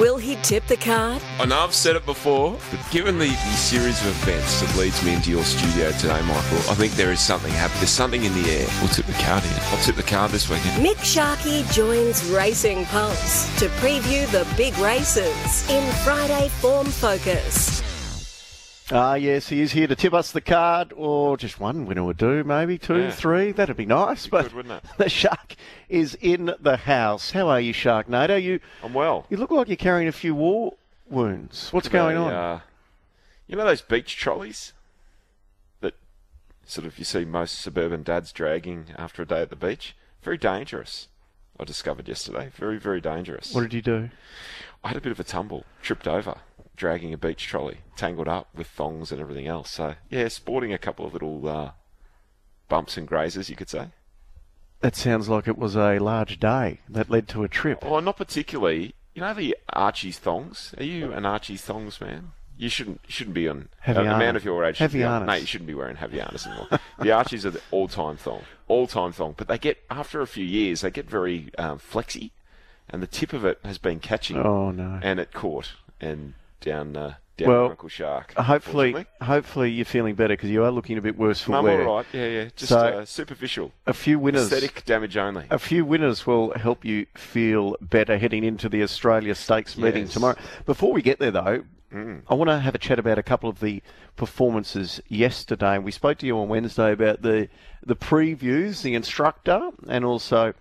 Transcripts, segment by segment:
Will he tip the card? I know I've said it before, but given the, the series of events that leads me into your studio today, Michael, I think there is something happening. There's something in the air. We'll tip the card in. I'll tip the card this weekend. Mick Sharkey joins Racing Pulse to preview the big races in Friday Form Focus. Ah, yes, he is here to tip us the card, or just one winner would do, maybe two, Yeah. three. That'd be nice. but good, wouldn't it? the shark is in the house. How are you, shark Sharknado? You I'm well. you look like you're carrying a few war wounds. What's going on? Uh, you know those beach trolleys that sort of you see most suburban dads dragging after a day at the beach? Very dangerous. I discovered yesterday. Very, very dangerous. what did you do? I had a bit of a tumble, tripped over, dragging a beach trolley, tangled up with thongs and everything else. So, yeah, sporting a couple of little uh, bumps and grazes, you could say. That sounds like it was a large day that led to a trip. Well, not particularly. You know the Archie's thongs? Are you an Archie's thongs man? You shouldn't shouldn't be on a, a man of your age. on- No, you shouldn't be wearing heavy Havaianas anymore. the Archies are the all time thong, all time thong. But they get after a few years, they get very um, flexy, and the tip of it has been catching, Oh no. and it caught and down uh, down Well, Uncle Shark. Hopefully, hopefully you're feeling better because you are looking a bit worse for I'm wear. all right. Yeah, yeah. Just So- uh, superficial, A few winners. aesthetic damage only. A few winners will help you feel better heading into the Australia Stakes meeting tomorrow. Before we get there, though, I want to have a chat about a couple of the performances yesterday. We spoke to you on Wednesday about the the previews, the instructor, and also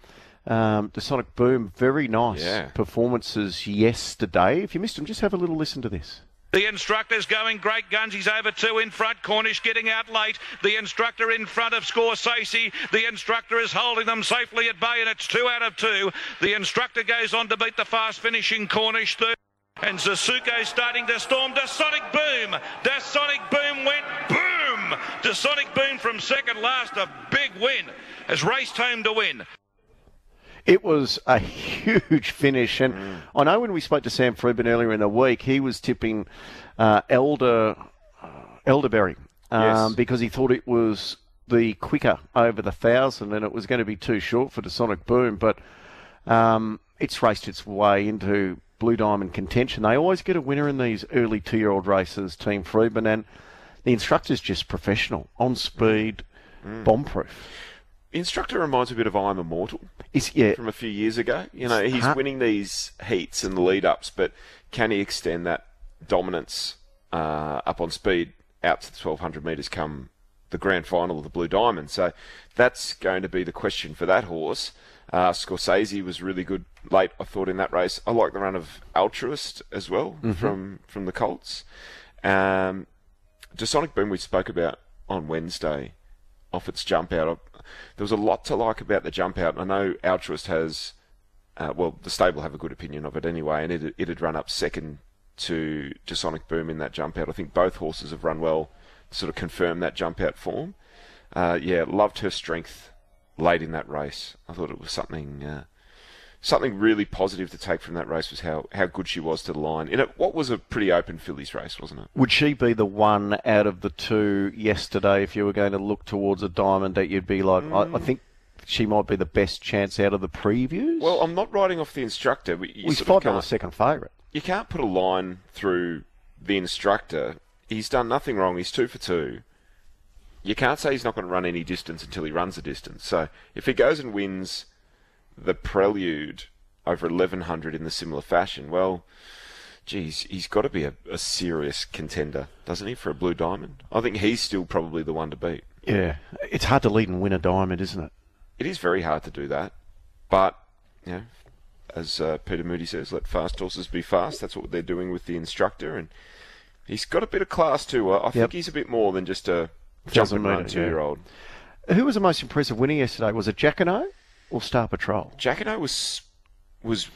um, the Sonic Boom. Very nice Yeah. performances yesterday. If you missed them, just have a little listen to this. The instructor's going great guns. He's over two in front. Cornish getting out late. The instructor in front of Score Scorsese. The instructor is holding them safely at bay, and it's two out of two. The instructor goes on to beat the fast finishing Cornish third. And Zasuko starting to storm. The Sonic Boom. The Sonic Boom went boom. The Sonic Boom from second last. A big win. Has raced home to win. It was a huge finish, and Mm. I know when we spoke to Sam Freedman earlier in the week, he was tipping uh, Elder uh, Elderberry um, Yes. because he thought it was the quicker over the thousand, and it was going to be too short for the Sonic Boom. But um, it's raced its way into Blue Diamond contention. They always get a winner in these early two-year-old races, Team Freedman, and the instructor's just professional, on speed, Mm. bomb-proof. The instructor reminds me a bit of I'm Immortal. Is yeah, from a few years ago. You know, he's Huh? winning these heats and the lead ups, but can he extend that dominance uh, up on speed out to the 1200 metres come the grand final of the Blue Diamond? So that's going to be the question for that horse. Uh, Scorsese was really good late, I thought, in that race. I like the run of Altruist as well from from the Colts. Um, Sonic Boom we spoke about on Wednesday off its jump out. There was a lot to like about the jump out. I know Altruist has, uh, well, the stable have a good opinion of it anyway, and it, it had run up second to, to Sonic Boom in that jump out. I think both horses have run well to sort of confirm that jump out form. Uh, yeah, loved her strength late in that race. I thought it was something. Uh, Something really positive to take from that race was how, how good she was to the line in it. What was a pretty open fillies race, wasn't it? Would she be the one out of the two yesterday if you were going to look towards a diamond that you'd be like, I, I mm. think she might be the best chance out of the previews? Well, I'm not writing off the instructor. he's five dollars second favourite. you can't put a line through the instructor. He's done nothing wrong. He's two for two. You can't say he's not going to run any distance until he runs a distance. So if he goes and wins the prelude over 1100 in the similar fashion, well, geez, he's got to be a, a serious contender, doesn't he, for a blue diamond? I think he's still probably the one to beat. Yeah, it's hard to lead and win a diamond, isn't it? It is very hard to do that, but you know, as uh, Peter Moody says, let fast horses be fast. That's what they're doing with the instructor, and he's got a bit of class too. I I think he's a bit more than just a jump and run two year old. Who was the most impressive winner yesterday? Was it Jacquinot or Star Patrol? Jacquinot was was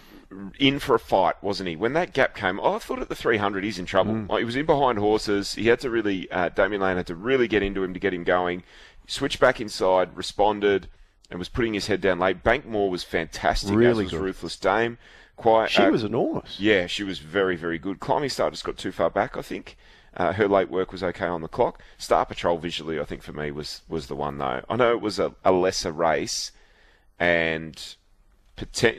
in for a fight, wasn't he? When that gap came, oh, I thought at the 300 he's in trouble. Mm. Like, he was in behind horses. He had to really, uh, Damian Lane had to really get into him to get him going. Switched back inside, responded, and was putting his head down late. Bankmore was fantastic, Really as was good. Ruthless Dame. Quite, She uh, was enormous. yeah, she was very, very good. Climbing Star just got too far back, I think. Uh, her late work was okay on the clock. Star Patrol visually, I think for me was was the one though. I know it was a, a lesser race, and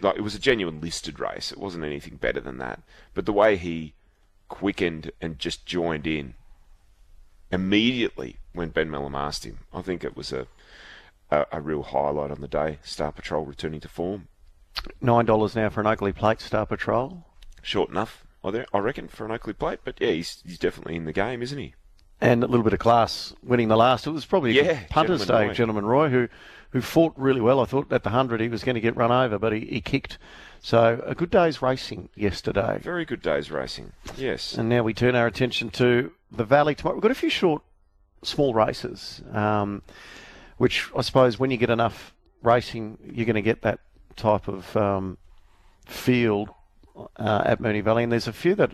like it was a genuine listed race. It wasn't anything better than that. But the way he quickened and just joined in immediately when Ben Melham asked him, I think it was a, a, a real highlight on the day. Star Patrol returning to form. Nine dollars now for an Oakleigh Plate Star Patrol. Short enough, I reckon, for an Oakleigh plate. But yeah, he's, he's definitely in the game, isn't he? and a little bit of class winning the last. It was probably Yeah, punter's day. Gentleman Roy, who who fought really well. I thought at the hundred he was going to get run over, but he, he kicked. So a good day's racing yesterday. Very good day's racing. Yes. And now we turn our attention to the Valley tomorrow. We've got a few short, small races, um, which I suppose when you get enough racing, you're going to get that type of um, field uh, at Moonee Valley. And there's a few that,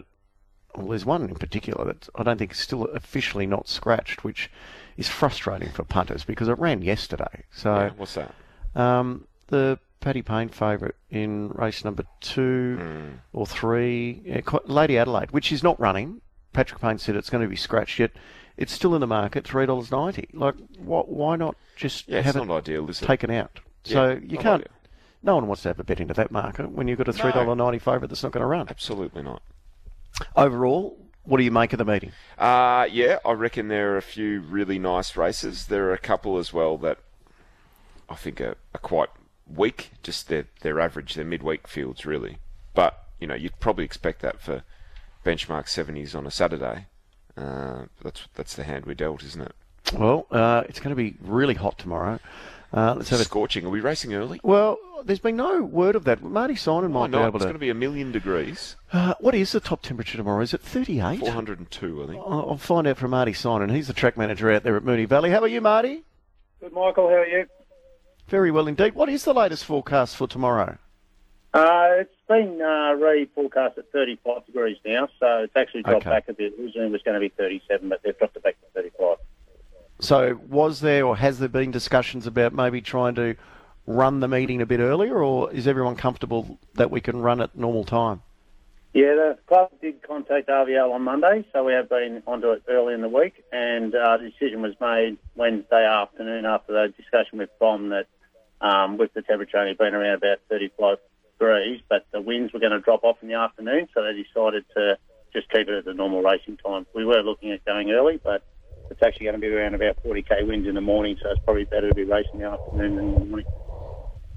well, there's one in particular that I don't think is still officially not scratched, which is frustrating for punters because it ran yesterday. So Yeah, what's that? um, the Paddy Payne favourite in race number two Hmm. or three, yeah, Lady Adelaide, which is not running. Patrick Payne said it's going to be scratched yet. It's still in the market, three dollars ninety. Like, what? Why not just Yeah, have it ideal, taken out? So you can't. ideal. No one wants to have a bet into that market when you've got a three dollar ninety favourite that's not going to run. Absolutely not. Overall, what do you make of the meeting? Uh, yeah, I reckon there are a few really nice races. There are a couple as well that I think are, are quite weak. Just their their average, their midweek fields really. But you know, you'd probably expect that for benchmark seventies on a Saturday. Uh, that's that's the hand we dealt, isn't it? Well, uh, it's going to be really hot tomorrow. Uh, let's have a Scorching. Are we racing early? Well, there's been no word of that. Marty Simon Why might be not? able It's to. going to be a million degrees. Uh, what is the top temperature tomorrow? Is it 38? 402, I think. I'll I'll find out from Marty Simon. He's the track manager out there at Moonee Valley. How are you, Marty? Good, Michael. How are you? Very well indeed. What is the latest forecast for tomorrow? Uh, it's been uh, re-forecast at 35 degrees now, so it's actually dropped Okay. back a bit. Originally it was going to be 37, but they've dropped it back to 35. So, was there or has there been discussions about maybe trying to run the meeting a bit earlier, or is everyone comfortable that we can run at normal time? Yeah, the club did contact RVL on Monday, so we have been onto it early in the week, and uh, the decision was made Wednesday afternoon after the discussion with BOM that um, with the temperature only being around about 35 degrees, but the winds were going to drop off in the afternoon, so they decided to just keep it at the normal racing time. We were looking at going early, but it's actually going to be around about 40k winds in the morning, so it's probably better to be racing in the afternoon than in the morning.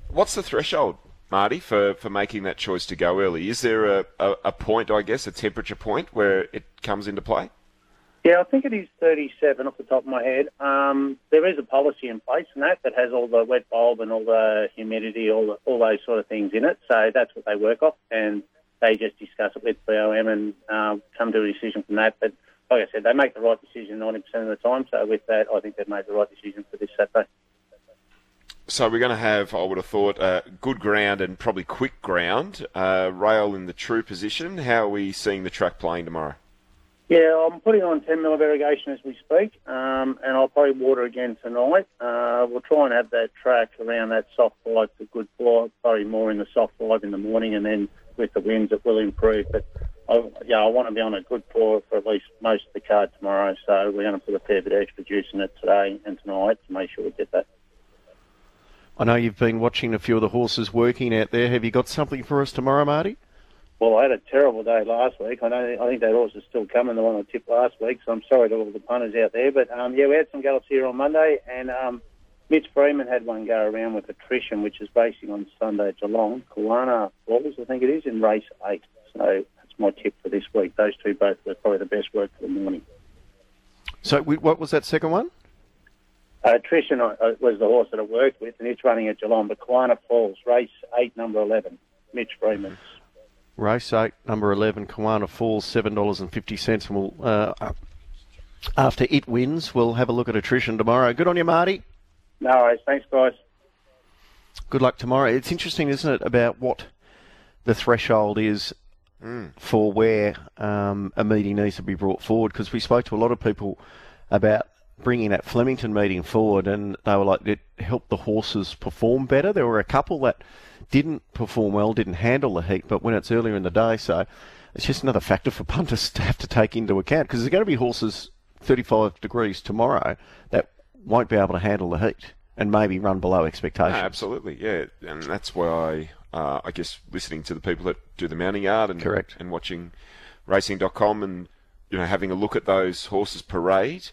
What's the threshold, Marty, for, for making that choice to go early? Is there a, a, a point, I guess, a temperature point where it comes into play? Yeah, I think it is 37 off the top of my head. Um, there is a policy in place and that that has all the wet bulb and all the humidity, all the, all those sort of things in it. So that's what they work off, and they just discuss it with BOM and uh, come to a decision from that. But like I said, they make the right decision 90% of the time. So with that, I think they've made the right decision for this Saturday. So we're going to have, I would have thought, uh, good ground and probably quick ground. Uh, rail in the true position. How are we seeing the track playing tomorrow? Yeah, I'm putting on 10 mil of irrigation as we speak, um, and I'll probably water again tonight. Uh, we'll try and have that track around that soft five to good five, probably more in the soft five in the morning, and then with the winds it will improve. But I, yeah, I want to be on a good pour for at least most of the card tomorrow, so we're going to put a fair bit of extra juice in it today and tonight to make sure we get that. I know you've been watching a few of the horses working out there. Have you got something for us tomorrow, Marty? Well, I had a terrible day last week. I know. I think that horse is still coming, the one I tipped last week. So I'm sorry to all the punters out there. But um, yeah, we had some gallops here on Monday, and um, Mitch Freedman had one go around with attrition, which is racing on Sunday at Geelong. Kawana Falls, I think it is, in race eight. So that's my tip for this week. Those two both were probably the best work for the morning. So, we, what was that second one? Uh, attrition uh, was the horse that I worked with, and it's running at Geelong. But Kawana Falls, race eight, number eleven, Mitch Freedman. Race 8, number 11, Kawana Falls, $7.50. And we'll, uh, after it wins, we'll have a look at attrition tomorrow. Good on you, Marty. No worries. Thanks, guys. Good luck tomorrow. It's interesting, isn't it, about what the threshold is for where um, a meeting needs to be brought forward? Because we spoke to a lot of people about bringing that Flemington meeting forward, and they were like, it helped the horses perform better. There were a couple that didn't perform well, didn't handle the heat, but when it's earlier in the day, so it's just another factor for punters to have to take into account because there's going to be horses 35 degrees tomorrow that won't be able to handle the heat and maybe run below No, expectations. absolutely, yeah. And that's why uh, I guess listening to the people that do the mounting yard and Correct. and watching racing.com and you know having a look at those horses parade.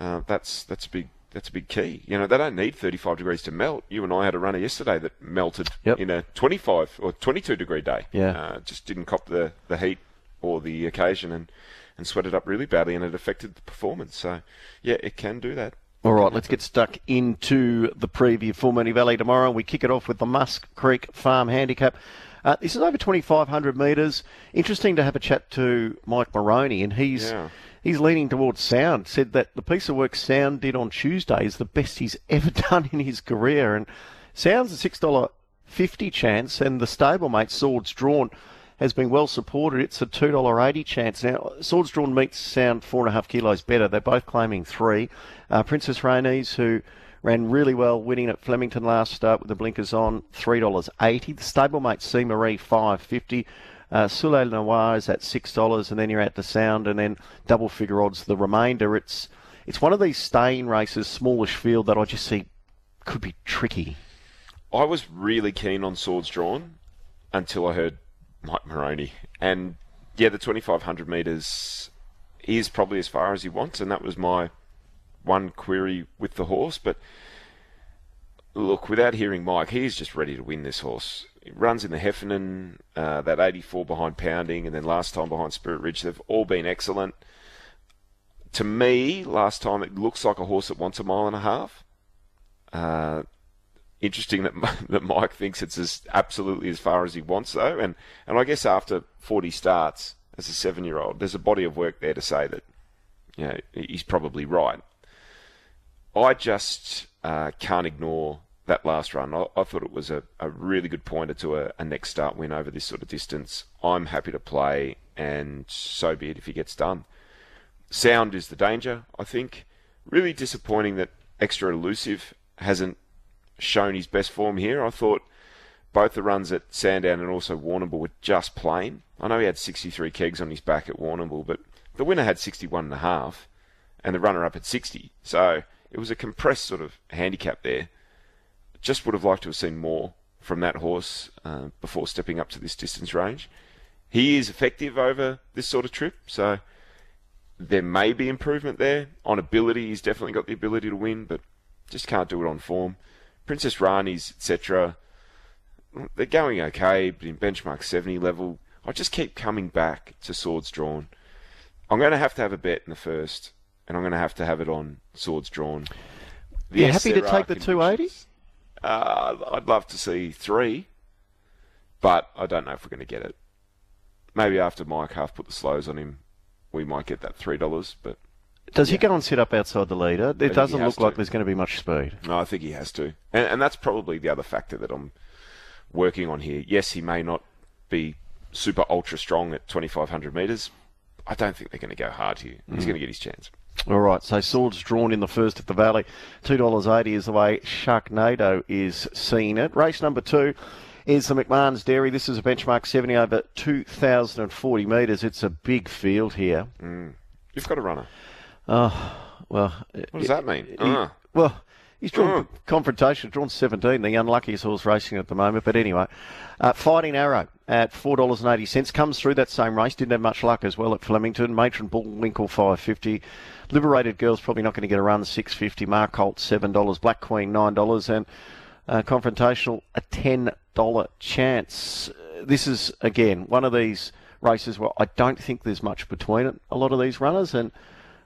Uh, that's that's a big that's a big key. You know they don't need 35 degrees to melt. You and I had a runner yesterday that melted Yep. in a 25 or 22 degree day. Yeah. uh, just didn't cop the, the heat or the occasion and and sweated up really badly and it affected the performance. So yeah, it can do that. All right, let's get stuck into the preview for Moonee Valley tomorrow. We kick it off with the Musk Creek Farm Handicap. Uh, this is over 2,500 metres. Interesting to have a chat to Mike Moroney, and he's Yeah. he's leaning towards Sound. Said that the piece of work Sound did on Tuesday is the best he's ever done in his career, and Sound's a six dollar fifty chance, and the stablemate Swords Drawn has been well supported. It's a two dollar eighty chance now. Swords Drawn meets Sound four and a half kilos better. They're both claiming three. Uh, Princess Rainey's who ran really well, winning at Flemington last start with the blinkers on three dollars eighty. The stablemate C Marie five fifty. Uh, Soleil Noir is at six dollars, and then you're at the Sound, and then double figure odds. The remainder, it's it's one of these staying races, smallish field that I just see could be tricky. I was really keen on swords drawn until I heard Mike Moroney. And yeah, the 2500 metres is probably as far as he wants, and that was my one query with the horse. But look, without hearing Mike, he's just ready to win this horse. He runs in the Heffernan, uh, that 84 behind Pounding, and then last time behind Spirit Ridge. They've all been excellent. To me, last time it looks like a horse that wants a mile and a half. Uh, interesting that that Mike thinks it's as absolutely as far as he wants though, and and I guess after 40 starts as a seven year old, there's a body of work there to say that you know he's probably right. I just uh, can't ignore that last run. I, I thought it was a, a really good pointer to a, a next start win over this sort of distance. I'm happy to play, and so be it if he gets done. Sound is the danger, I think. Really disappointing that Extra Elusive hasn't shown his best form here. I thought both the runs at Sandown and also Warrnambool were just plain. I know he had 63 kegs on his back at Warrnambool, but the winner had 61 and a half, and the runner up at 60. So it was a compressed sort of handicap there. Just would have liked to have seen more from that horse uh, before stepping up to this distance range. He is effective over this sort of trip, so there may be improvement there. On ability, he's definitely got the ability to win, but just can't do it on form. Princess Rani's, etc., they're going okay, but in benchmark 70 level, I just keep coming back to swords drawn. I'm going to have to have a bet in the first, and I'm going to have to have it on swords drawn. You Yes, happy to take the 280? conditions. Uh, I'd love to see three, but I don't know if we're going to get it. Maybe after Mike half put the slows on him, we might get that three dollars. But Does he go and sit up outside the leader? It doesn't look like to. there's going to be much speed. no, I think he has to, and, and that's probably the other factor that I'm working on here. Yes, he may not be super ultra strong at 2,500 meters. I don't think they're going to go hard here. He's mm. going to get his chance. All right, so swords drawn in the first at the Valley. $2.80 is the way Sharknado is seeing it. Race number two is the McMahon's Dairy. This is a benchmark 70 over 2,040 metres. It's a big field here. Mm. You've got a runner. Oh, well, What does that mean? he- Ah. well, he's drawn Oh. confrontation, drawn 17, the unluckiest horse racing at the moment. But anyway, uh, Fighting Arrow at $4.80 comes through that same race. Didn't have much luck as well at Flemington. Matron Bullwinkle 550. Liberated Girls probably not going to get a run 650. Mark Holt $7. Black Queen $9. And uh, Confrontational a $10 chance. Uh, This is, again, one of these races where I don't think there's much between it, a lot of these runners. And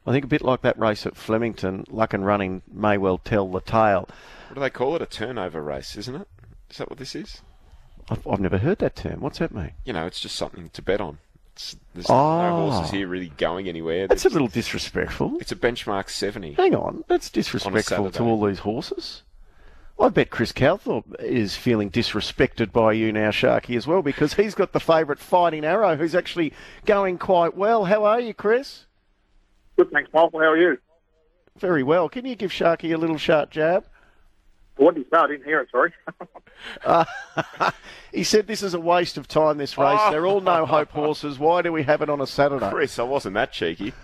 I think a bit like that race at Flemington, luck and running may well tell the tale. What do they call it? A turnover race, isn't it? Is that what this is? I've, I've never heard that term. What's that mean? You know, it's just something to bet on. It's, there's Oh. no ah. horses here really going anywhere. That's a little disrespectful. It's a benchmark 70. Hang on, that's disrespectful to all these horses. I bet Chris Calthorpe is feeling disrespected by you now, Sharky, as well, because he's got the favourite Fighting Arrow, who's actually going quite well. How are you, Chris? Good, thanks, Michael. How are you? Very well. Can you give Sharky a little sharp jab? What did you say? I didn't hear it, sorry. He said this is a waste of time, this race. Oh. They're all no hope horses. Why do we have it on a Saturday? Chris, I wasn't that cheeky.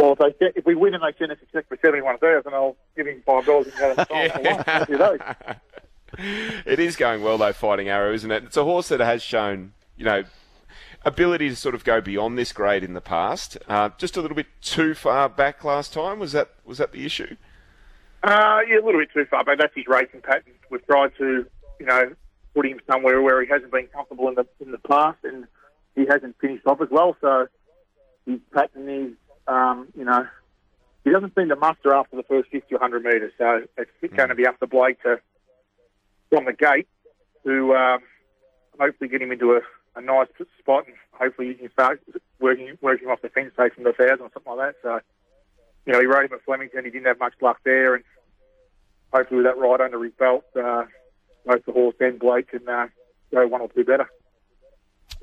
well, if, they, get- if we win and they send us a check for 71000 I'll give him $5 and go to the store for one. Happy days. it is going well though, Fighting Arrow, isn't it? It's a horse that has shown, you know, ability to sort of go beyond this grade in the past. Uh, just a little bit too far back last time. Was that was that the issue? Uh, yeah, a little bit too far, but that's his racing pattern. We've tried to, you know, put him somewhere where he hasn't been comfortable in the in the past, and he hasn't finished off as well. So his pattern is, um, you know, he doesn't seem to muster after the first 50 or 100 metres. So it's going to be up to Blake to, from the gate, to um, hopefully get him into a, a nice spot, and hopefully he can start working working off the fence, say from the thousand or something like that. So, you know, he rode him at Flemington. He didn't have much luck there, and hopefully with that ride under his belt, uh, both the horse and Blake can uh, go one or two better.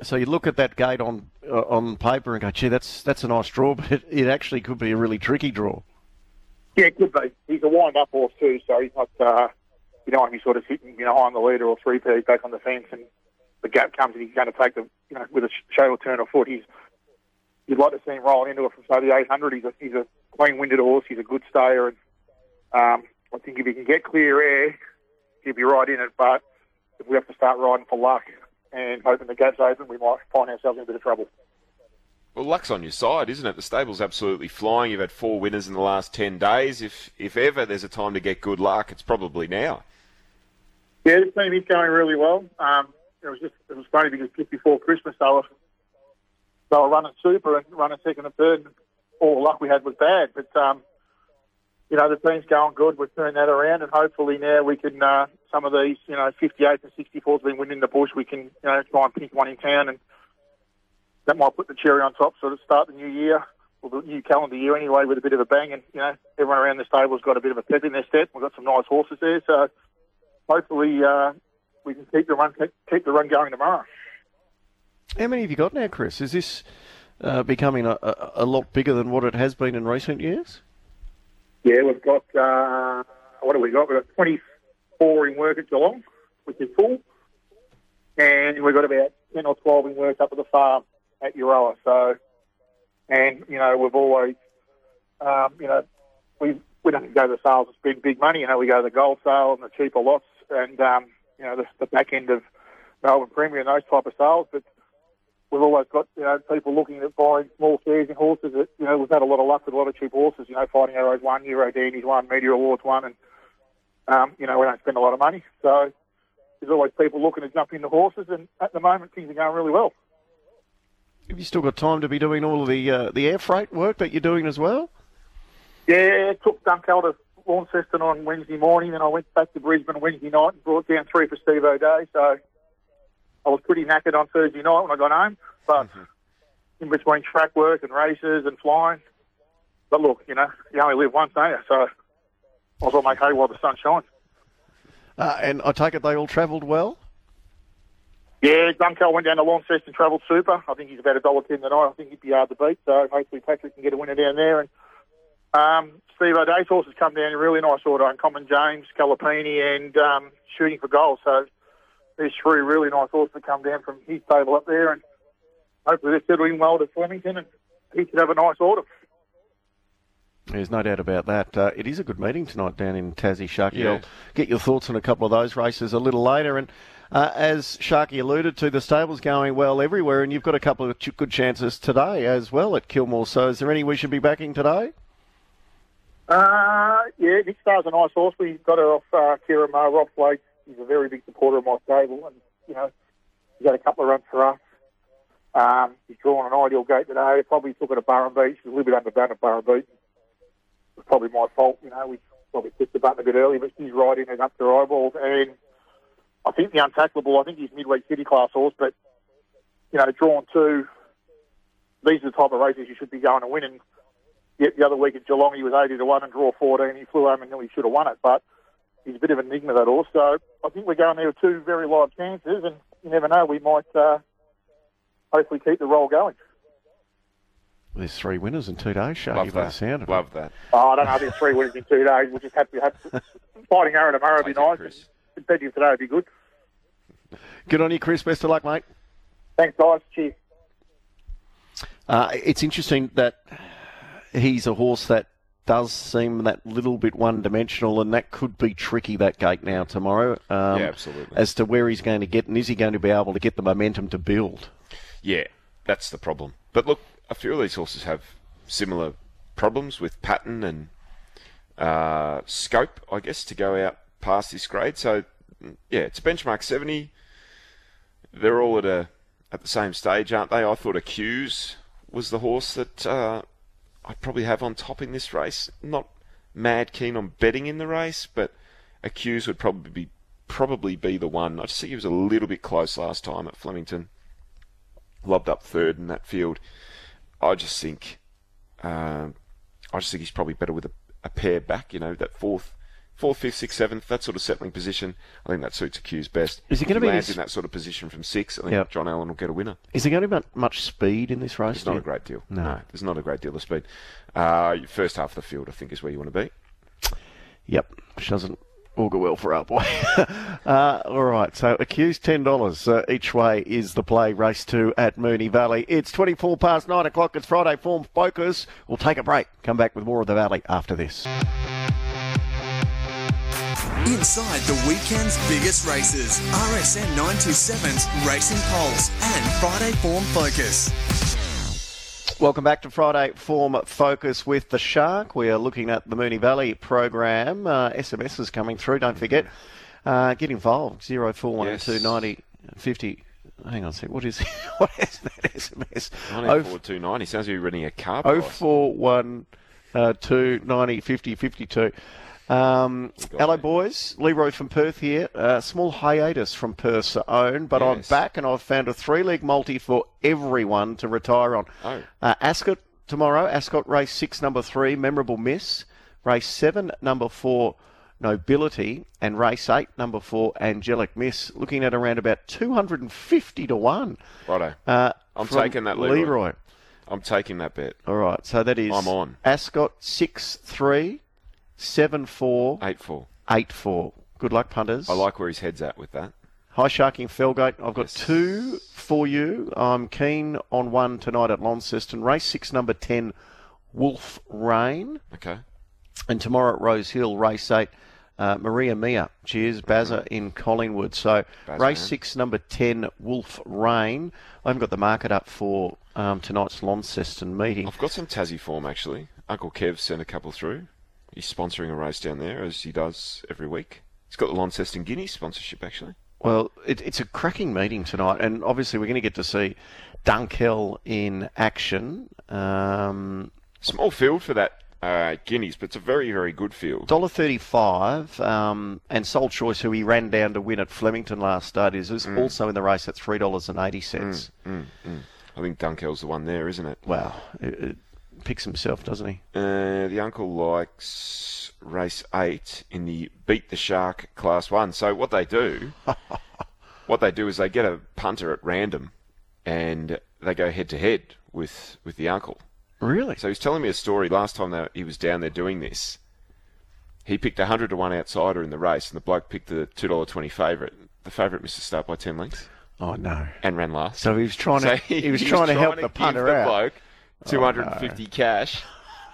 So you look at that gate on uh, on paper and go, gee, that's that's a nice draw, but it, it actually could be a really tricky draw. Yeah, it could be. He's a wind-up horse too, so he's not. Uh, you don't want sort of sitting, you know, on the leader or three P back on the fence, and the gap comes and he's going to take the, you know, with a show or turn of foot. He's you'd like to see him rolling into it from say the 800. He's a he's a clean-winded horse. He's a good stayer, and um, I think if he can get clear air, he'll be right in it. But if we have to start riding for luck and hoping the gap's open, we might find ourselves in a bit of trouble. Well, luck's on your side, isn't it? The stable's absolutely flying. You've had four winners in the last ten days. If if ever there's a time to get good luck, it's probably now. Yeah, this team is going really well. Um, it was just it was funny because just before Christmas they were they were running super and running second and third. And all the luck we had was bad, but um, you know the team's going good. We've turned that around, and hopefully now we can uh, some of these you know 58 and 64s been winning the bush. We can you know try and pick one in town, and that might put the cherry on top. Sort of start the new year. Well, the new calendar year anyway, with a bit of a bang, and you know everyone around the stable's got a bit of a pep in their step. We've got some nice horses there, so hopefully uh, we can keep the run keep the run going tomorrow. How many have you got now, Chris? Is this uh, becoming a, a, a, lot bigger than what it has been in recent years? Yeah, we've got uh, what have we got? We've got 24 in work at Geelong, which is full, and we've got about 10 or 12 in work up at the farm at Euroa. So, and you know, we've always, um, you know, we we don't go to the sales and spend big money. You know, we go to the gold sale and the cheaper lots, and um, you know, the, the back end of Melbourne Premier and those type of sales. But we've always got you know people looking at buying small shares in horses. That you know we've had a lot of luck with a lot of cheap horses. You know, Fighting Arrows one, Euro Dandies one, Media Awards one, and um, you know we don't spend a lot of money. So there's always people looking to jump into horses, and at the moment things are going really well. Have you still got time to be doing all of the uh, the air freight work that you're doing as well? Yeah, it took Dunkeld to Launceston on Wednesday morning, and I went back to Brisbane Wednesday night and brought down three for Steve O'Dea. So I was pretty knackered on Thursday night when I got home, but mm-hmm. in between track work and races and flying. But look, you know, you only live once, don't you? So I was well make hay while the sun shines. Uh, and I take it they all travelled well? Yeah, Dunkeld went down to Launceston and travelled super. I think he's about a dollar ten tonight. I think he'd be hard to beat. So hopefully Patrick can get a winner down there. And um, Steve O'Dea's horses come down in really nice order. Uncommon James, Calipini, and um, Shooting for Gold. So there's three really nice horses that come down from his stable up there, and hopefully they're settling well to Flemington, and he should have a nice order. There's no doubt about that. Uh, it is a good meeting tonight down in Tassie, Sharky. Yeah. I'll get your thoughts on a couple of those races a little later. And uh, as Sharky alluded to, the stable's going well everywhere, and you've got a couple of ch- good chances today as well at Kilmore. So is there any we should be backing today? Uh, yeah, Nick Star's a nice horse. We got her off uh, Kira Moore. Rob Blake, he's a very big supporter of my stable, and you know, he's had a couple of runs for us. Um, he's drawn an ideal gate today. Probably took it to Burren Beach. He's a little bit underdone at Burren Beach. It's probably my fault. You know, we probably pushed the button a bit early, but she's riding it up to eyeballs. And I think the untackleable, I think he's midweek city class horse, but you know, drawn two. These are the type of races you should be going to win. And Yet the other week at Geelong, he was 80 to 1 and draw 14. He flew home and knew he should have won it, but he's a bit of an enigma, that horse. So I think we're going there with two very live chances, and you never know, we might uh, hopefully keep the roll going. There's three winners in two days, Sharky, Love by the that. sound of Love it. that. Oh, I don't know, if there's three winners in two days. We'll just have to have fighting arrow tomorrow would be Take it, nice. Chris. and Competitive today would be good. Good on you, Chris. Best of luck, mate. Thanks, guys. Cheers. Uh, it's interesting that he's a horse that does seem that little bit one-dimensional, and that could be tricky. That gate now tomorrow, um, Yeah, absolutely. As to where he's going to get, and is he going to be able to get the momentum to build? Yeah, that's the problem. But look, a few of these horses have similar problems with pattern and uh, scope, I guess, to go out past this grade. So, yeah, it's a benchmark 70. They're all at a at the same stage, aren't they? I thought Accuse was the horse that uh, I'd probably have on top in this race. Not mad keen on betting in the race, but Accuse would probably be probably be the one. I just think he was a little bit close last time at Flemington lobbed up third in that field. I just think, um, I just think he's probably better with a, a pair back. You know, that fourth, fourth, fifth, sixth, seventh, that sort of settling position. I think that suits Accuse best. Is he gonna be lands in that sort of position from six? I think Yep. John Allen will get a winner. Is there going to be much speed in this race? There's not a great deal. No. there's not a great deal of speed. Uh, first half of the field, I think, is where you want to be. Yep, which doesn't augur well for our boy. uh, all right, so accused ten dollars uh, each way is the play. Race two at Moonee Valley. It's twenty four past nine o'clock. It's Friday form focus. We'll take a break. Come back with more of the Valley after this. Inside the weekend's biggest races, RSN 927's Racing Pulse and Friday Form Focus. Welcome back to Friday Form Focus with the Shark. We are looking at the Moonee Valley program. Uh, SMS is coming through. Don't forget, uh, get involved. Zero four one two Yes. ninety fifty. Hang on a sec. What is what is that SMS? Oh, 94,290. Sounds like you're running a car Oh price. four one uh, two ninety fifty fifty two. Um, hello, boys. Leroy from Perth here. Uh, small hiatus from Perth's own, but I'm back and I've found a three leg multi for everyone to retire on. Oh. Uh, Ascot tomorrow. Ascot race six, number three, memorable miss. Race seven, number four, nobility, and race eight, number four, angelic miss. Looking at around about two hundred and fifty to one. Righto. Uh, I'm taking that, Leroy. Leroy. I'm taking that bet. All right, so that is I'm on. Ascot six three, seven four, 8 4. eight four. Good luck, punters. I like where his head's at with that. High Sharking Felgate. I've got Yes. two for you. I'm keen on one tonight at Launceston. Race six, number ten, Wolf Rain. Okay. And tomorrow at Rosehill, race eight, uh, Maria Mia. Cheers, Bazza in Collingwood. So Bazza, race man. six, number 10, Wolf Rain. I haven't got the market up for um, tonight's Launceston meeting. I've got some Tassie form actually. Uncle Kev sent a couple through. He's sponsoring a race down there as he does every week. He's got the Launceston Guineas sponsorship actually. Well, it, it's a cracking meeting tonight, and obviously we're going to get to see Dunkeld in action. Um, Small field for that uh, Guineas, but it's a very, very good field. Dollar thirty-five, um, and Soul Choice, who he ran down to win at Flemington last start, is, is also in the race at three dollars and eighty cents. I think Dunkeld's the one there, isn't it? Wow, it, it picks himself, doesn't he? Uh, the uncle likes race eight in the beat the shark class one. So what they do, what they do is they get a punter at random, and they go head to head with with the uncle. Really? So he's telling me a story. Last time that he was down there doing this, he picked a hundred to one outsider in the race, and the bloke picked the two dollar twenty favourite. The favourite missed the start by ten lengths Oh no! and ran last. So he was trying to So he, was trying to help the punter the out. Bloke 250 cash,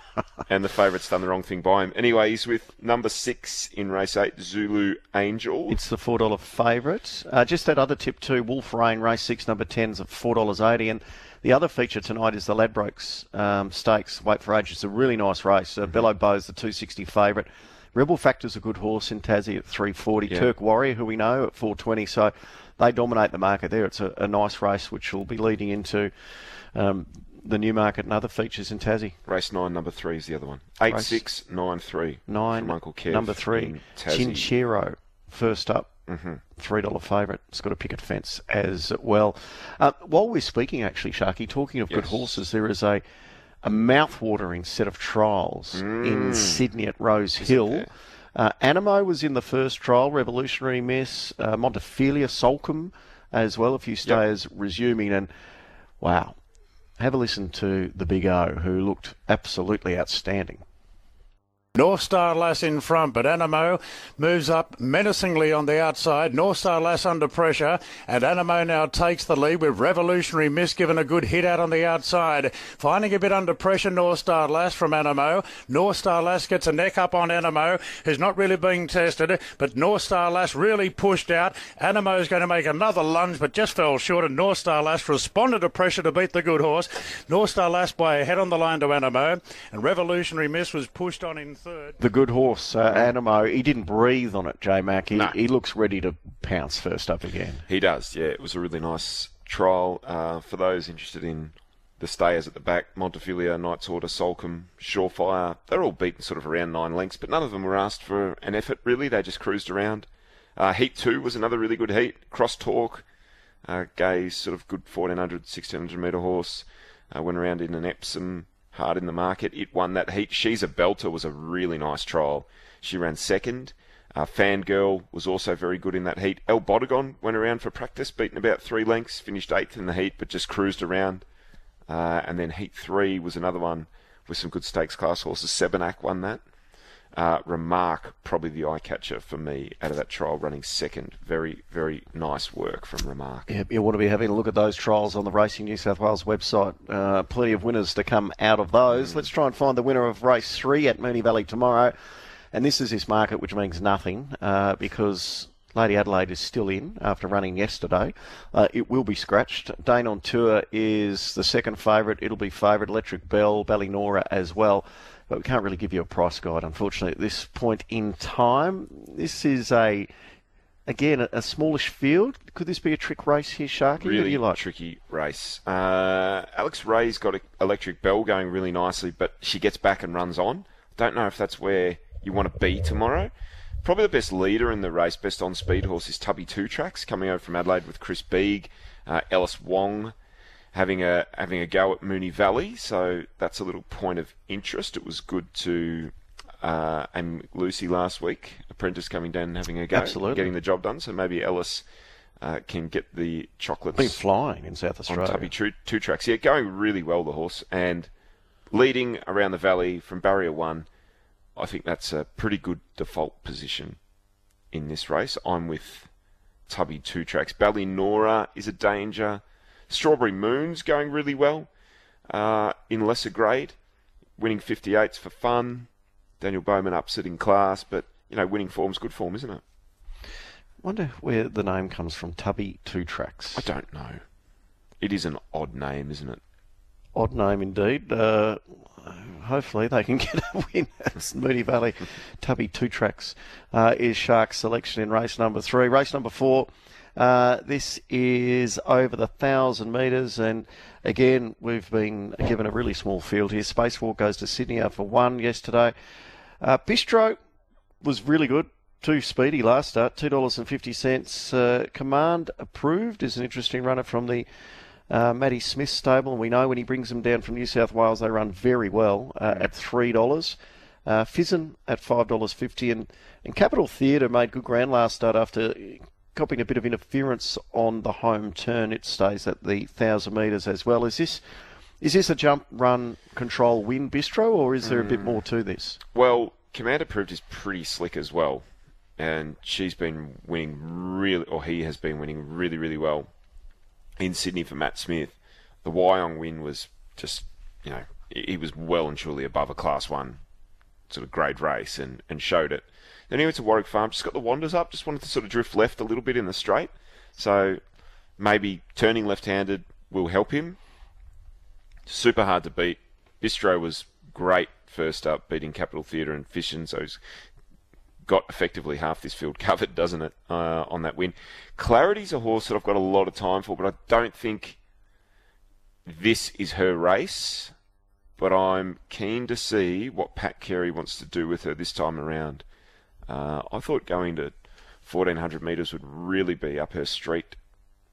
and the favourite's done the wrong thing by him. Anyway, he's with number six in race eight, Zulu Angel. It's the four dollar favourite. Uh, just that other tip too. Wolf Rain race six number tens at four dollars eighty, and the other feature tonight is the Ladbrokes um, Stakes. Wait for age. It's a really nice race. Mm-hmm. Uh, Bello Bow's the two sixty favourite. Rebel Factor's a good horse in Tassie at three forty. Yeah. Turk Warrior, who we know at four twenty. So they dominate the market there. It's a, a nice race which will be leading into. Um, the new market and other features in Tassie. Race nine, number three is the other one. Eight Race six nine three. Nine, from Uncle Kev. number three, in Chinchero, first up. Three dollar favourite. It's got a picket fence as well. Uh, while we're speaking, actually, Sharky, talking of good horses, there is a a mouth-watering set of trials in Sydney at Rosehill. there? Uh, Anamoe was in the first trial. Revolutionary Miss, uh, Montefilia, Solcombe, as well. A few stayers resuming, and wow, have a listen to the Big O, who looked absolutely outstanding. North Star Lass in front, but Anamoe moves up menacingly on the outside. North Star Lass under pressure, and Anamoe now takes the lead with Revolutionary Miss given a good hit out on the outside. Finding a bit under pressure, North Star Lass from Anamoe. North Star Lass gets a neck up on Anamoe, who's not really being tested, but North Star Lass really pushed out. Anamoe is going to make another lunge, but just fell short, and North Star Lass responded to pressure to beat the good horse. North Star Lass by a head on the line to Anamoe, and Revolutionary Miss was pushed on in third. The good horse, uh, Anamoe, he didn't breathe on it, J Mac. He, No. he looks ready to pounce first up again. He does, yeah. It was a really nice trial uh, for those interested in the stayers at the back. Montefilia, Knights Order, Solcombe, Surefire. They're all beaten sort of around nine lengths, but none of them were asked for an effort, really. They just cruised around. Uh, heat 2 was another really good heat. Cross Talk, uh, Gay's sort of good 1400, 1600 metre horse. Uh, went around in an Epsom, hard in the market. It won that heat. She's a Belter was a really nice trial. She ran second. Uh, Fangirl was also very good in that heat. El Bodegon went around for practice, beaten about three lengths, finished eighth in the heat, but just cruised around. Uh, and then heat three was another one with some good stakes class horses. Sebenak won that. Uh, Remark, probably the eye catcher for me out of that trial, running second. Very, very nice work from Remark. Yep, you want to be having a look at those trials on the Racing New South Wales website. Uh, plenty of winners to come out of those. Let's try and find the winner of race three at Moonee Valley tomorrow. And this is this market, which means nothing uh, because Lady Adelaide is still in after running yesterday. Uh, it will be scratched. Dane on Tour is the second favourite. It'll be favourite. Electric Bell, Ballynora as well. But we can't really give you a price guide, unfortunately, at this point in time. This is a Again, a, smallish field. Could this be a trick race here, Sharky? really you like? tricky race. Uh, Alex Ray's got a Electric Bell going really nicely, but she gets back and runs on. Don't know if that's where you want to be tomorrow. Probably the best leader in the race, best on speed horse, is Tubby Two Tracks coming over from Adelaide with Chris Bieg, uh, Ellis Wong having a having a go at Moonee Valley. So that's a little point of interest. It was good to uh, and Lucy last week, apprentice coming down and having a go, Absolutely. getting the job done. So maybe Ellis uh, can get the chocolates Been flying in South on Australia. Tubby two, two tracks. Yeah, going really well, the horse. And leading around the valley from barrier one, I think that's a pretty good default position in this race. I'm with Tubby two tracks. Ballynora is a danger. Strawberry Moon's going really well uh, in lesser grade, winning 58s for fun. Daniel Bowman upsetting class, but you know, winning form's good form, isn't it? Wonder where the name comes from. Tubby Two Tracks. I don't know. It is an odd name, isn't it? Odd name indeed. Uh, hopefully they can get a win at Moonee Valley. Tubby Two Tracks uh, is Shark's selection in race number three. Race number four. Uh, this is over the thousand metres, and again we've been given a really small field here. Spacewalk goes to Sydney for one yesterday. Uh, Bistro was really good. Too speedy last start, two dollars and fifty cents. Uh, Command approved is an interesting runner from the uh, Matty Smith stable, and we know when he brings them down from New South Wales, they run very well uh, at three dollars. Uh, Fizzin at five dollars fifty, and and Capital Theatre made good ground last start after copying a bit of interference on the home turn. It stays at the thousand metres as well. Is this is this a jump, run, control, win bistro, or is there a bit more to this? Well, Commander Proved is pretty slick as well, and she's been winning really, or he has been winning really, really well in Sydney for Matt Smith. The Wyong win was just, you know, he was well and truly above a Class One sort of grade race, and and showed it. Then he went to Warwick Farm, just got the wanders up, just wanted to sort of drift left a little bit in the straight, so maybe turning left-handed will help him. Super hard to beat. Bistro was great first up, beating Capital Theatre and Fission, so he's got effectively half this field covered, doesn't it, uh, on that win. Clarity's a horse that I've got a lot of time for, but I don't think this is her race. But I'm keen to see what Pat Carey wants to do with her this time around. Uh, I thought going to 1400 metres would really be up her street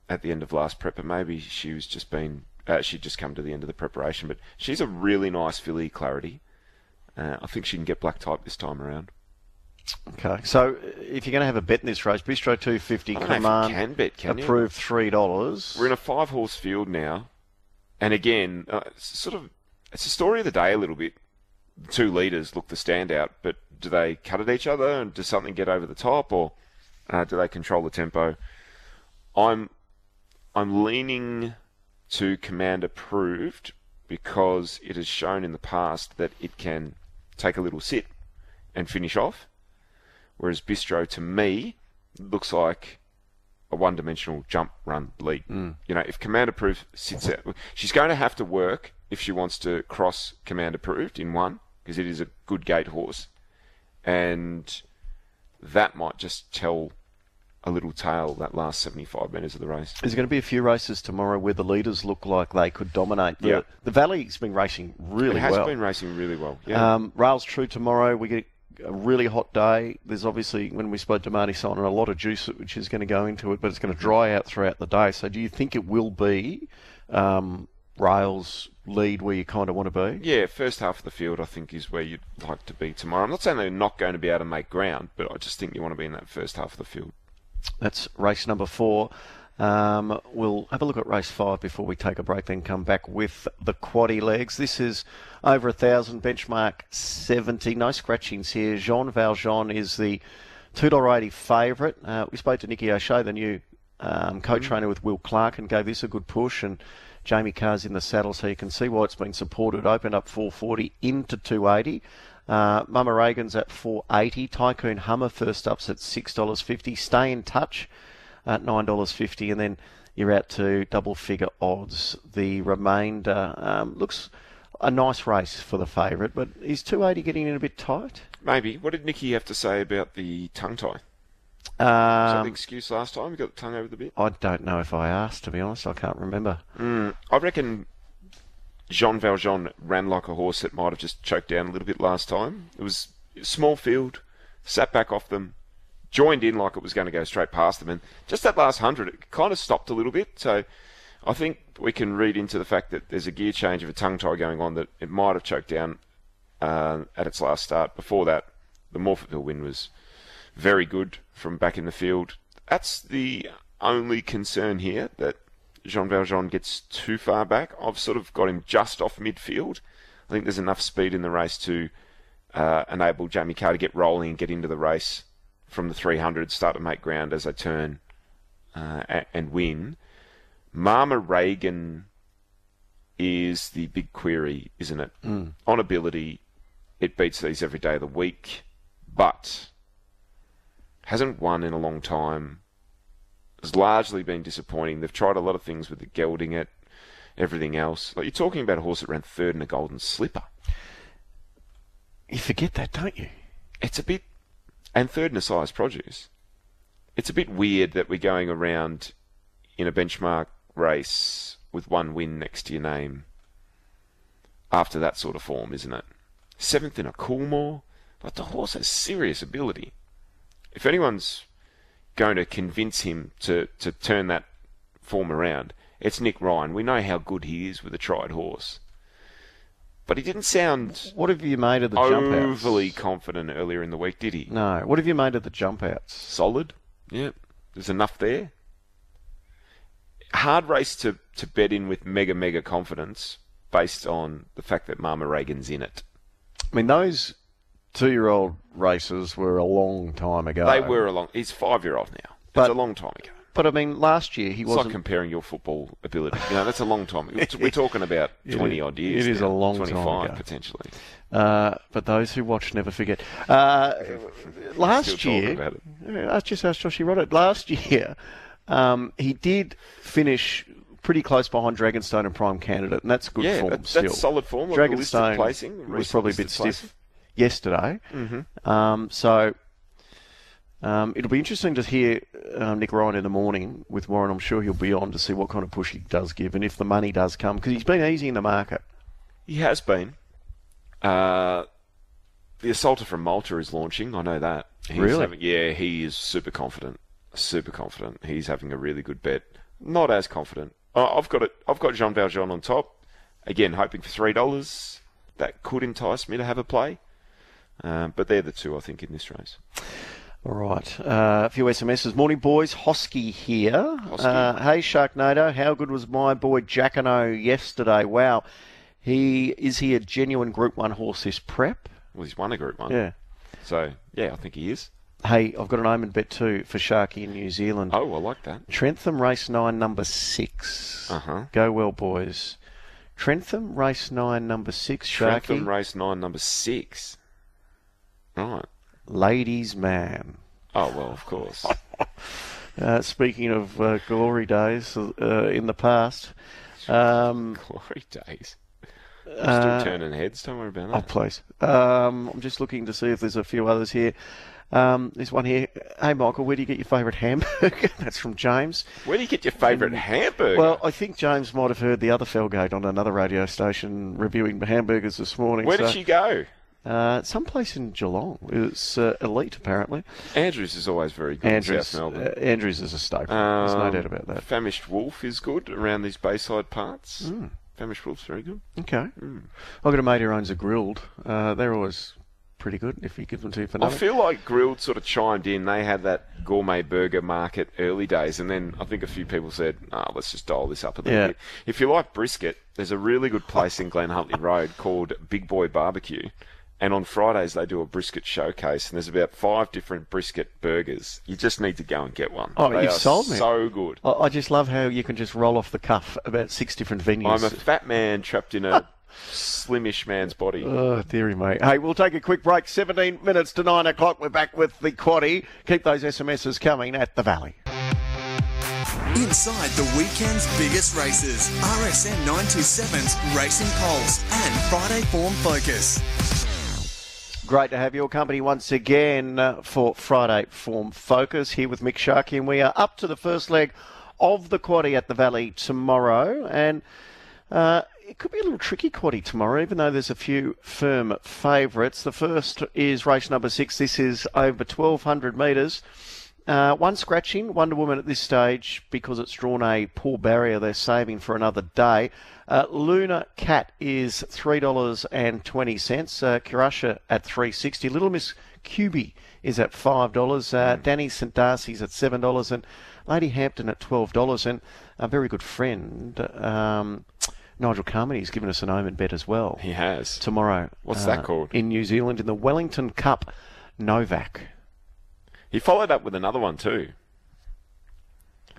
at the end of last prep, but maybe she was just been uh, she'd just come to the end of the preparation. But she's a really nice filly, Clarity. Uh, I think she can get black type this time around. Okay, so if you're going to have a bet in this race, Bistro two fifty, I don't know if you Command can bet, can you? approved three dollars. We're in a five horse field now, and again, uh, it's sort of it's a story of the day a little bit. the two leaders look the standout, but do they cut at each other and does something get over the top or uh, do they control the tempo? I'm I'm leaning to command approved because it has shown in the past that it can take a little sit and finish off, whereas Bistro to me looks like a one-dimensional jump run lead. Mm. You know, if command approved sits out, she's going to have to work if she wants to cross command approved in one because it is a good gate horse, and that might just tell a little tale that last 75 metres of the race. There's going to be a few races tomorrow where the leaders look like they could dominate. The, Yeah. the Valley's been racing really well. it has well. been racing really well. Yeah. Um, Rails True tomorrow. We get a really hot day. There's obviously, when we spoke to Marty Siner, a lot of juice which is going to go into it, but it's going to dry out throughout the day. So do you think it will be um, Rails lead where you kind of want to be? Yeah, first half of the field, I think, is where you'd like to be tomorrow. I'm not saying they're not going to be able to make ground, but I just think you want to be in that first half of the field. That's race number four. Um, we'll have a look at race five before we take a break, then come back with the quaddy legs. This is over a thousand, benchmark 70. No scratchings here. Jean Valjean is the $2.80 favourite. Uh, we spoke to Nicky O'Shea, the new um, co-trainer with Will Clark, and gave this a good push. And Jamie Kah's in the saddle, so you can see why it's been supported. Opened up 440 into 280. Uh, Mama Reagan's at 480. Tycoon Hummer first up's at $6.50. Stay in touch at $9.50. And then you're out to double figure odds. The remainder um, looks a nice race for the favourite, but is 280 getting in a bit tight? Maybe. What did Nikki have to say about the tongue tie? That the Um, excuse last time? You got the tongue over the bit? I don't know if I asked, to be honest. I can't remember. Mm, I reckon Jean Valjean ran like a horse that might have just choked down a little bit last time. It was a small field, sat back off them, joined in like it was going to go straight past them, and just that last hundred, it kind of stopped a little bit. So I think we can read into the fact that there's a gear change of a tongue tie going on that it might have choked down uh, at its last start. Before that, the Morphettville win was very good from back in the field. That's the only concern here that Jean Valjean gets too far back. I've sort of got him just off midfield. I think there's enough speed in the race to uh, enable Jamie Kah to get rolling and get into the race from the 300, start to make ground as I turn uh, and win. Mama Reagan is the big query, isn't it? Mm. On ability, it beats these every day of the week, but hasn't won in a long time. Has largely been disappointing. They've tried a lot of things with the gelding it, everything else. You're talking about a horse that ran third in a golden slipper. You forget that, don't you? It's a bit, and third in a Sires' Produce. It's a bit weird that we're going around in a benchmark race with one win next to your name after that sort of form, isn't it? Seventh in a Coolmore, but the horse has serious ability. If anyone's going to convince him to, to turn that form around, it's Nick Ryan. We know how good he is with a tried horse. But he didn't sound What have you made of the jump outs? overly confident earlier in the week, did he? No. What have you made of the jump outs? Solid. Yeah. There's enough there. Hard race to, to bet in with mega, mega confidence based on the fact that Mama Reagan's in it. I mean, those two-year-old races were a long time ago. They were a long. He's five year old now. But- it's a long time ago. But I mean, last year he It's like comparing your football ability. You know, that's a long time. We're talking about twenty odd years. it is now, a long time 25 ago. potentially. Uh, but those who watch never forget. Uh, last year, that's it. Just asked Joshy Roddick. Last year, um, he did finish pretty close behind Dragonstone and Prime Candidate, and that's good Yeah, form that- that's still. solid form, Dragonstone placing, was probably a bit stiff placing. Yesterday. Mhm. Um, so um, it'll be interesting to hear um, Nick Ryan in the morning with Warren. I'm sure he'll be on to see what kind of push he does give and if the money does come because he's been easy in the market. He has been. Uh, the assaulter from Malta is launching. I know that. He's Really? having- yeah, he is super confident. Super confident. He's having a really good bet. Not as confident. Uh, I've got it. I've got Jean Valjean on top. Again, hoping for three dollars. That could entice me to have a play. Um, but they're the two I think in this race. All right. Uh, a few SMSs. Morning, boys. Hosky here. Hosky. Uh, hey, Sharknado. How good was my boy Jacquinot yesterday? Wow. He is he a genuine Group One horse this prep? Well, he's won a Group One. Yeah. So yeah, I think he is. Hey, I've got an omen bet too for Sharky in New Zealand. Oh, I like that. Trentham race nine, number six. Uh-huh. Go well, boys. Trentham race nine, number six. Sharky. Trentham race nine, number six. Right. Ladies man. Oh well, of course. Uh, speaking of uh, glory days uh, in the past. Um, Glory days. Still uh, turning heads. Don't worry about that. oh, please. Um, I'm just looking to see if there's a few others here. Um, there's one here. Hey, Michael, where do you get your favourite hamburger? That's from James. Where do you get your favourite hamburger? Well, I think James might have heard the other Felgate on another radio station reviewing hamburgers this morning. Where so, did she go? Uh, someplace in Geelong. It's uh, elite, apparently. Andrews is always very good. in Andrews, South Melbourne. uh, Andrews is a staple. There's no Um, doubt about that. Famished Wolf is good around these bayside parts. Hmm. Famished Wolf's very good. Okay. I've got a mate who owns a grilled. Uh, they're always pretty good if you give them to you for I feel like Grilled sort of chimed in. They had that gourmet burger market early days, and then I think a few people said, oh, let's just dial this up a little Yeah. bit. If you like brisket, there's a really good place in Glen Huntly Road called Big Boy Barbecue. And on Fridays, they do a brisket showcase, and there's about five different brisket burgers. You just need to go and get one. Oh, They you've sold me. So good. I, I just love how you can just roll off the cuff about six different venues. I'm a fat man trapped in a slimish man's body. Oh, dearie mate. Hey, we'll take a quick break. 17 minutes to 9 o'clock. We're back with the quaddy. Keep those SMSs coming at the Valley. Inside the weekend's biggest races, RSN 927's Racing Pulse and Friday Form Focus. Great to have your company once again uh, for Friday Form Focus here with Mick Sharkey, and we are up to the first leg of the quaddy at the Valley tomorrow, and uh, it could be a little tricky quaddy tomorrow, even though there's a few firm favourites. The first is race number six. This is over 1,200 metres. Uh, one scratching, Wonder Woman at this stage because it's drawn a poor barrier. They're saving for another day. Uh, Luna Cat is three dollars and twenty cents. Uh, Kirasha at three sixty. Little Miss Cuby is at five dollars. Uh, Danny St Darcy's at seven dollars, and Lady Hampton at twelve dollars. And a very good friend, um, Nigel Carmody's given us an omen bet as well He has. tomorrow. What's uh, that called? in New Zealand in the Wellington Cup? Novak. He followed up with another one too.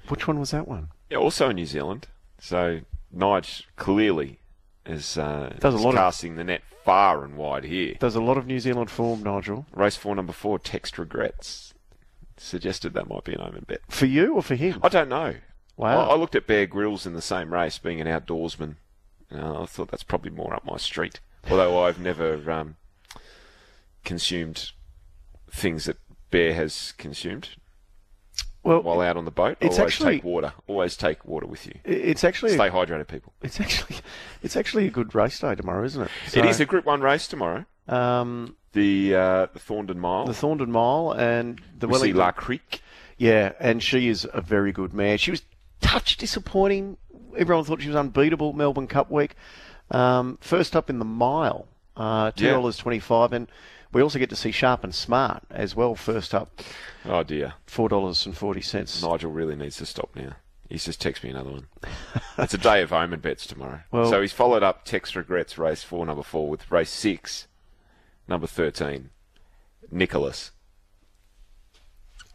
Which one was that one? Yeah, also in New Zealand. So Nige clearly is, uh, Does a lot of- casting the net far and wide here. There's a lot of New Zealand form, Nigel. Race four, number four, Text Regrets. Suggested that might be an omen bet. For you or for him? I don't know. Wow. I, I looked at Bear Grylls in the same race, being an outdoorsman. Uh, I thought that's probably more up my street. Although I've never um, consumed things that Bear has consumed well, while out on the boat. it's Always actually- take water. Always take water with you. it's actually Stay hydrated, people. it's actually it's actually a good race day tomorrow, isn't it? it is a Group One race tomorrow. um, The uh, the Thorndon Mile. the Thorndon Mile and the we Wellington. La Crique. Yeah, and she is a very good mare. She was touch disappointing. Everyone thought she was unbeatable. Melbourne Cup week. Um, first up in the mile, uh, two Yeah. dollars twenty-five, and we also get to see Sharp and Smart as well. First up, Oh dear, four dollars and forty cents. Nigel really needs to stop now. He's just texted me another one. it's a day of omen bets tomorrow. Well- so he's followed up Text Regrets race four, number four, with race six, number thirteen, Nicholas,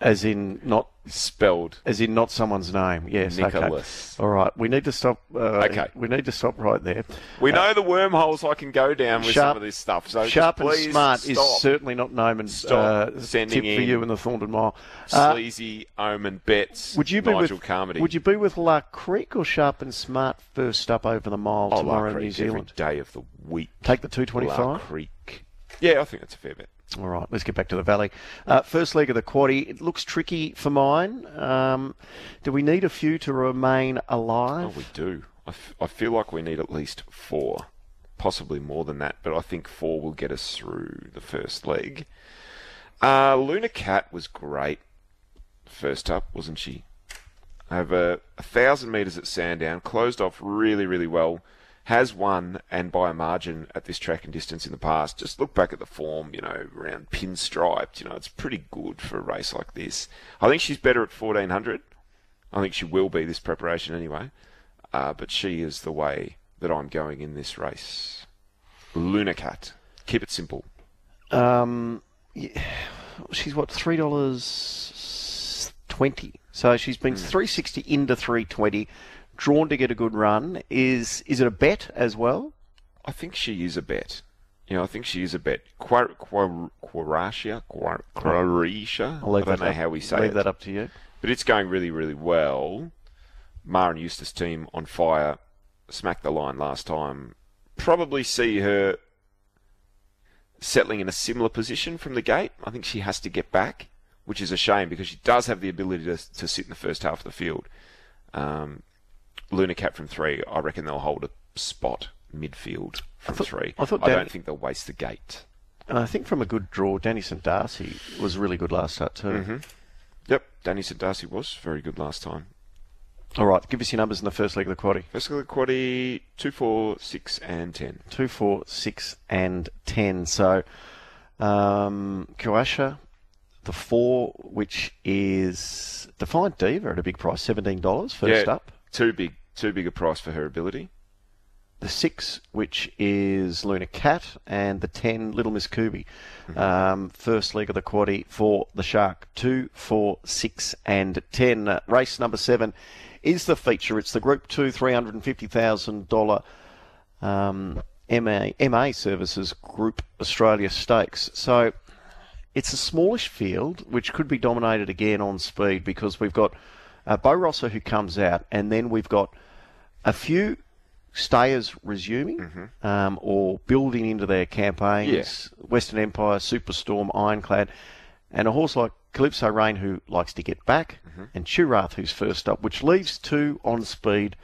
As in not spelled as in not someone's name. Yes, Nicholas. Okay. All right, we need to stop. Uh, Okay. we need to stop right there. We know the wormholes I can go down with Sharp- some of this stuff. So Sharp and smart is certainly not known and uh, sending tip for you in the Thorndon Mile. Uh, sleazy omen bets. would you be Nigel with Carmody? Would you be with La Crique or Sharp and Smart first up over the mile oh, tomorrow in New Zealand? every day of the week. Take the two twenty-five. La twenty-five. Creek. Yeah, I think that's a fair bet. All right, let's get back to the Valley. Uh, first leg of the quaddy. It looks tricky for mine. Um, do we need a few to remain alive? Oh, we do. I, f- I feel like we need at least four, possibly more than that, but I think four will get us through the first leg. Uh, Luna Cat was great first up, wasn't she? Over a thousand metres at Sandown, closed off really, really well. Has won and by a margin at this track and distance in the past. Just look back at the form, you know, around pinstriped. You know, it's pretty good for a race like this. I think she's better at 1400. I think she will be this preparation anyway. Uh, but she is the way that I'm going in this race. Lunacat. Keep it simple. Um, yeah, she's what three dollars twenty. So she's been three sixty into three twenty, drawn to get a good run. Is is it a bet as well? I think she is a bet. You know, I think she is a bet. Quar- Quar- Quaratia? Quar- Quaratia? I'll leave I don't know up, how we say leave it. that up to you. But it's going really, really well. Maher and Eustace team on fire. Smacked the line last time. Probably see her settling in a similar position from the gate. I think she has to get back, which is a shame because she does have the ability to, to sit in the first half of the field. Um, Luna Cat from three, I reckon they'll hold a spot midfield from thought- three. I thought I don't think they'll waste the gate. And I think from a good draw, Danny St Darcy was really good last start too. Mm-hmm. Yep, Danny St. Darcy was very good last time. All right, give us your numbers in the first leg of the quaddy. First leg of the quaddy, two, four, six, and ten. Two, four, six, and ten. So, um, Croatia, the four, which is Defiant Diva at a big price, seventeen dollars first yeah, up. Too big, too big a price for her ability. The six, which is Luna Cat, and the ten, Little Miss Kubi. Um, first leg of the quaddy for the Shark. Two, four, six, and ten. Uh, race number seven is the feature. It's the Group Two, three hundred and fifty thousand dollar um, MA MA Services Group Australia Stakes. So it's a smallish field which could be dominated again on speed because we've got uh, Bo Rosso who comes out, and then we've got a few stayers resuming um, or building into their campaigns. Western Empire, Superstorm, Ironclad, and a horse like Calypso Rain who likes to get back, and Chirath who's first up, which leaves two on speed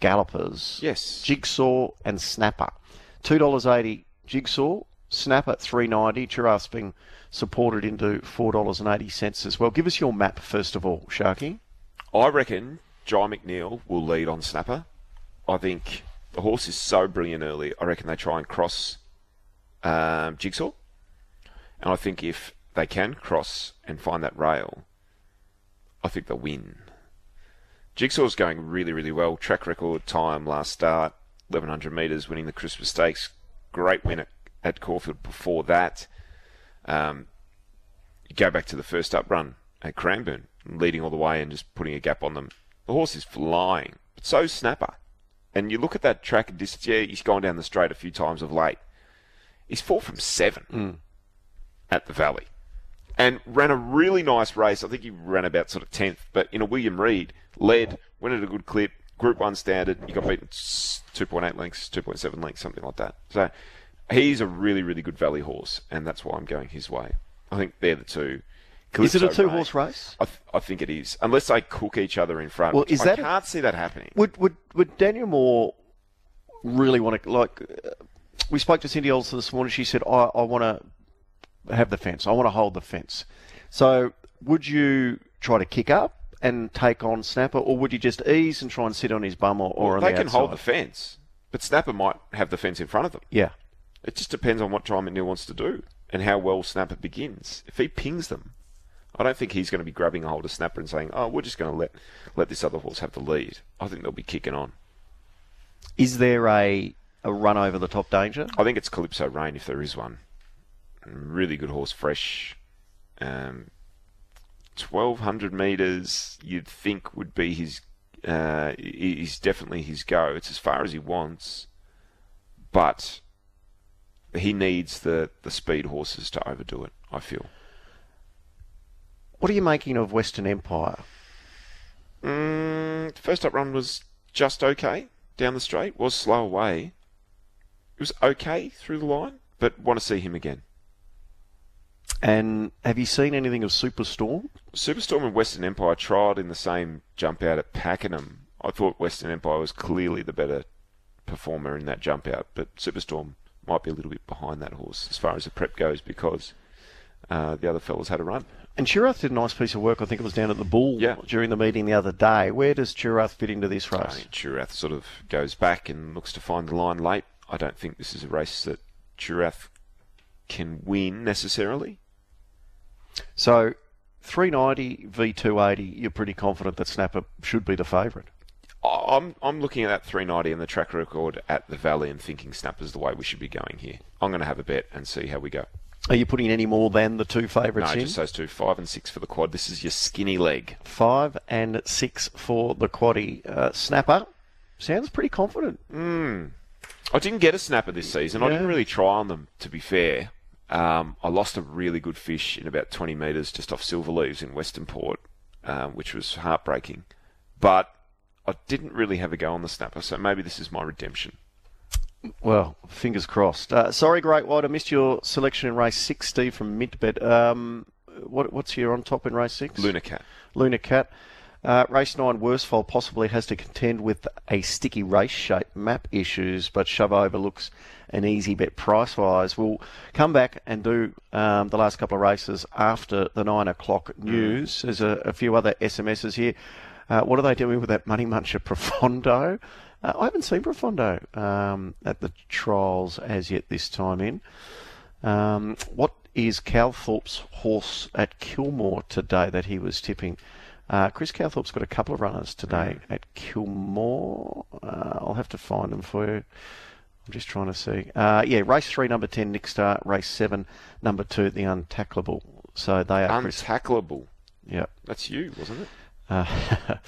gallopers. Yes. Jigsaw and Snapper. Two dollars eighty Jigsaw, Snapper three ninety. Chirath's being supported into four dollars and eighty cents as well. Give us your map first of all, Sharky. I reckon Jye McNeil will lead on Snapper. I think the horse is so brilliant early. I reckon they try and cross um, Jigsaw, and I think if they can cross and find that rail, I think they'll win. Jigsaw's going really, really well. Track record time last start, 1100 metres, winning the Christmas Stakes. Great win at, at Caulfield before that. Um, you go back to the first up run at Cranbourne, leading all the way and just putting a gap on them. The horse is flying, but so snapper. And you look at that track and distance. Yeah, he's gone down the straight a few times of late. He's four from seven hmm. at the Valley, and ran a really nice race. I think he ran about sort of tenth, but in a William Reid led, went at a good clip. Group one standard, he got beaten two point eight lengths, two point seven lengths, something like that. So he's a really, really good Valley horse, and that's why I'm going his way. I think they're the two. Is it a two horse Rain. race? I, th- I think it is, unless they cook each other in front. Well, is that I can't see that happening. Would would would Daniel Moor really want to like? Uh, we spoke to Cindy Olsen this morning. She said, "I I want to have the fence. I want to hold the fence." So, would you try to kick up and take on Snapper, or would you just ease and try and sit on his bum or, or Well, they the can outside? hold the fence, but Snapper might have the fence in front of them. Yeah. It just depends on what John McNeil wants to do and how well Snapper begins. If he pings them, I don't think he's going to be grabbing a hold of Snapper and saying, "Oh, we're just going to let let this other horse have the lead." I think they'll be kicking on. Is there a a run over the top danger? I think it's Calypso Rain if there is one. Really good horse, fresh. Um, Twelve hundred meters, you'd think would be his. Uh, is definitely his go. It's as far as he wants, but he needs the the speed horses to overdo it. I feel. What are you making of Western Empire? Mm, first up run was just okay down the straight. Was slow away. It was okay through the line, but want to see him again. And have you seen anything of Superstorm? Superstorm and Western Empire tried in the same jump out at Pakenham. I thought Western Empire was clearly the better performer in that jump out, but Superstorm might be a little bit behind that horse as far as the prep goes because uh, the other fellas had a run. And Chirath did a nice piece of work. I think it was down at the Bull Yeah. during the meeting the other day. Where does Chirath fit into this I race? think Churath sort of goes back and looks to find the line late. I don't think this is a race that Churath can win necessarily. So, 390 v 280. You're pretty confident that Snapper should be the favourite. I'm I'm looking at that 390 and the track record at the Valley and thinking Snapper's the way we should be going here. I'm going to have a bet and see how we go. Are you putting any more than the two favourites No, in? just those two, five and six for the quad. This is your skinny leg. Five and six for the quaddy. Uh, snapper sounds pretty confident. I didn't get a snapper this season. I didn't really try on them, to be fair. Um, I lost a really good fish in about 20 metres just off Silver Leaves in Western Port, um, which was heartbreaking. But I didn't really have a go on the snapper, so maybe this is my redemption. Well, fingers crossed. Uh, sorry, Great White, I missed your selection in race six, Steve from Mintbet. Um, what, what's here on top in race six? Luna Cat. Luna Cat. Uh, race 9, Worsfold possibly has to contend with a sticky race shape map issues, but Shove Over looks an easy bet price wise. We'll come back and do um, the last couple of races after the 9 o'clock news. There's a, a few other SMSs here. Uh, what are they doing with that Money Muncher Profondo? Uh, I haven't seen Profondo um, at the trials as yet this time in. Um, what is Calthorpe's horse at Kilmore today that he was tipping? Uh, Chris Calthorpe's got a couple of runners today at Kilmore. Uh, I'll have to find them for you. I'm just trying to see. Uh, yeah, race three, number 10, Nick Star. Race seven, number two, the Untackleable. So they are Chris. Untackleable. Yeah. That's you, wasn't it?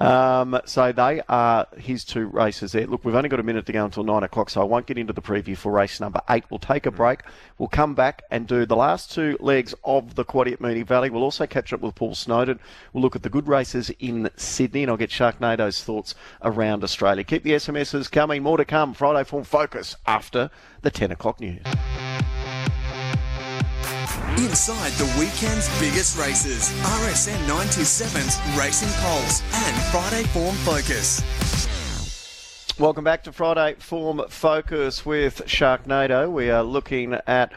Um, so they are his two races there. Look, we've only got a minute to go until nine o'clock, so I won't get into the preview for race number eight. We'll take a break. We'll come back and do the last two legs of the quaddy at Moonee Valley. We'll also catch up with Paul Snowden. We'll look at the good races in Sydney, and I'll get Sharknado's thoughts around Australia. Keep the SMSs coming. More to come. Friday Form Focus after the 10 o'clock news. Inside the weekend's biggest races, RSN 927's Racing Pulse and Friday Form Focus. Welcome back to Friday Form Focus with Sharknado. We are looking at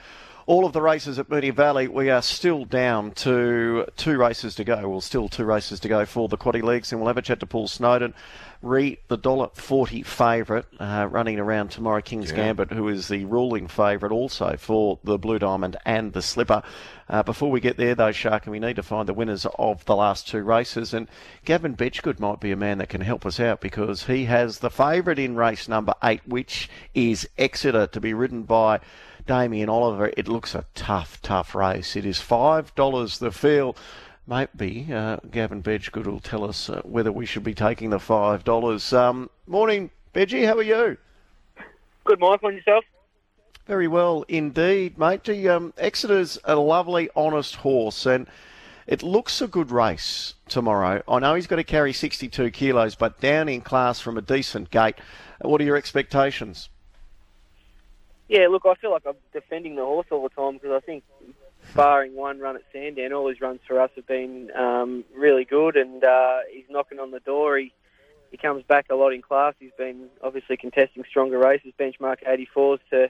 all of the races at Moonee Valley. We are still down to two races to go. Well, still two races to go for the Quaddy Leagues, and we'll have a chat to Paul Snowden. Re the dollar forty favourite uh, running around tomorrow, King's Yeah. Gambit, who is the ruling favourite also for the Blue Diamond and the Slipper. Uh, before we get there, though, Shark, and we need to find the winners of the last two races. And Gavin Bedggood might be a man that can help us out because he has the favourite in race number eight, which is Exeter, to be ridden by Damien Oliver. It looks a tough, tough race. It is $5 the field. Maybe uh, Gavin Bedggood will tell us uh, whether we should be taking the $5. Um, morning, Bedgie. How are you? Good, Mike. On yourself? Very well indeed, mate. Gee, Um, Exeter's a lovely, honest horse, and it looks a good race tomorrow. I know he's got to carry 62 kilos, but down in class from a decent gate. What are your expectations? Yeah, look, I feel like I'm defending the horse all the time because I think, barring one run at Sandown, all his runs for us have been um, really good, and uh, he's knocking on the door. He he comes back a lot in class. He's been obviously contesting stronger races, benchmark 84s to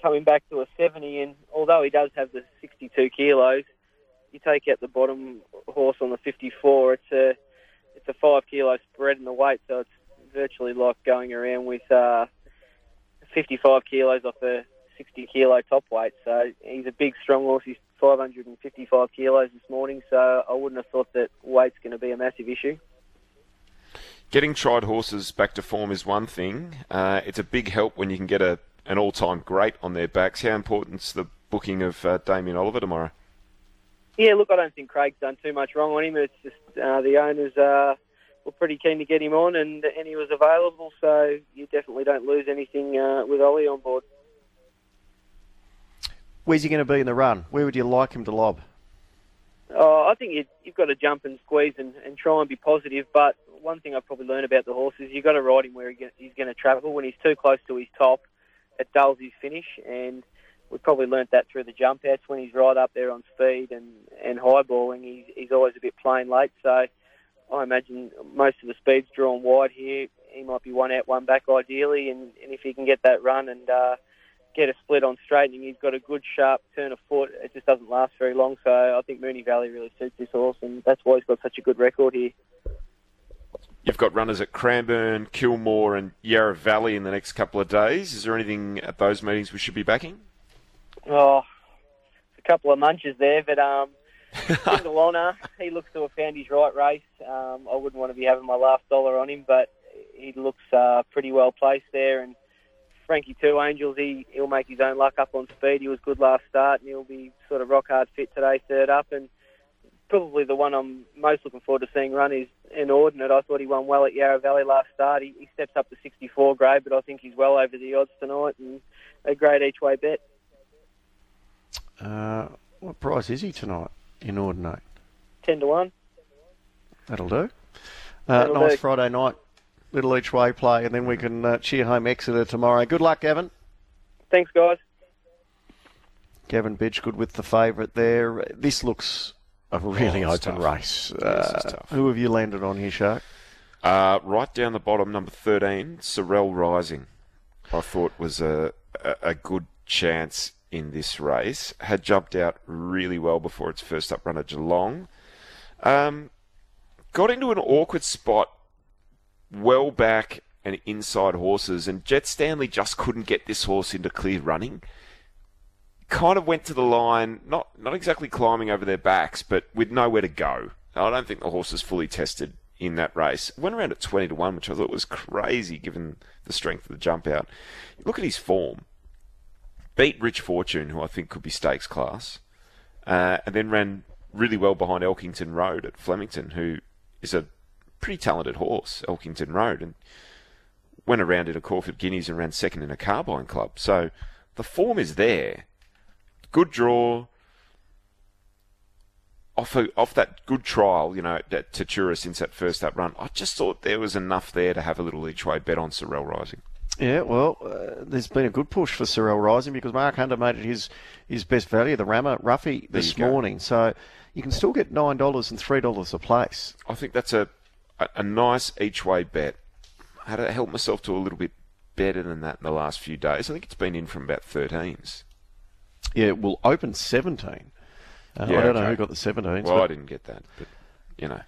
coming back to a 70. And although he does have the 62 kilos, you take out the bottom horse on the 54. It's a it's a five kilo spread in the weight, so it's virtually like going around with. Uh, 55 kilos off a 60 kilo top weight. So he's a big, strong horse. He's 555 kilos this morning. So I wouldn't have thought that weight's going to be a massive issue. Getting tried horses back to form is one thing. Uh, it's a big help when you can get a an all-time great on their backs. How important's the booking of uh, Damien Oliver tomorrow? Yeah, look, I don't think Craig's done too much wrong on him. It's just uh, the owners uh, were pretty keen to get him on, and and he was available. So you definitely don't lose anything uh, with Ollie on board. Where's he going to be in the run? Where would you like him to lob? Oh, I think you, you've got to jump and squeeze and, and try and be positive. But one thing I've probably learned about the horse is you've got to ride him where he he's going to travel. When he's too close to his top, it dulls his finish. And we've probably learnt that through the jump outs. When he's right up there on speed and, and highballing, he's, he's always a bit plain late. So I imagine most of the speed's drawn wide here. He might be one out, one back ideally. And, and if he can get that run and uh, get a split on straightening, he's got a good sharp turn of foot. It just doesn't last very long. So I think Moonee Valley really suits this horse, and that's why he's got such a good record here. You've got runners at Cranbourne, Kilmore, and Yarra Valley in the next couple of days. Is there anything at those meetings we should be backing? Oh, a couple of munches there, but um, single he looks to have found his right race. Um, I wouldn't want to be having my last dollar on him, but he looks uh, pretty well placed there. And Frankie Two Angels, he he'll make his own luck up on speed. He was good last start, and he'll be sort of rock hard fit today, third up. And probably the one I'm most looking forward to seeing run is Inordinate. I thought he won well at Yarra Valley last start. He, he steps up to 64 grade, but I think he's well over the odds tonight and a great each way bet. Uh, what price is he tonight? Inordinate. 10 to 1. That'll do. Uh, That'll nice do. Friday night, little each way play, and then we can uh, cheer home Exeter tomorrow. Good luck, Gavin. Thanks, guys. Gavin Bedggood with the favourite there. This looks a really Oh, open tough. race. Yes, Uh. Who have you landed on here, Shark? Uh, right down the bottom, number 13, Sorrel Rising. I thought was a, a, a good chance in this race. Had jumped out really well before its first up run at Geelong. Um, got into an awkward spot well back and inside horses, and Jett Stanley just couldn't get this horse into clear running. Kind of went to the line, not not exactly climbing over their backs, but with nowhere to go. I don't think the horse is fully tested in that race. Went around at twenty to one, which I thought was crazy given the strength of the jump out. Look at his form. Beat Rich Fortune, who I think could be stakes class, uh, and then ran really well behind Elkington Road at Flemington, who is a pretty talented horse, Elkington Road, and went around in a Caulfield Guineas and ran second in a Carbine Club. So the form is there. Good draw. Off, a, off that good trial, you know, at Tatura since that first up run, I just thought there was enough there to have a little each way bet on Sorrel Rising. Yeah, well, uh, there's been a good push for Sorel Rising because Mark Hunter made it his, his best value, the Rammer Ruffy, this you go. morning. So you can still get $9 and $3 a place. I think that's a, a, a nice each way bet. I had to help myself to a little bit better than that in the last few days. I think it's been in from about 13s. Yeah, it will open 17. Uh, Yeah, I don't know who got the 17s. Well, but- I didn't get that, but you know,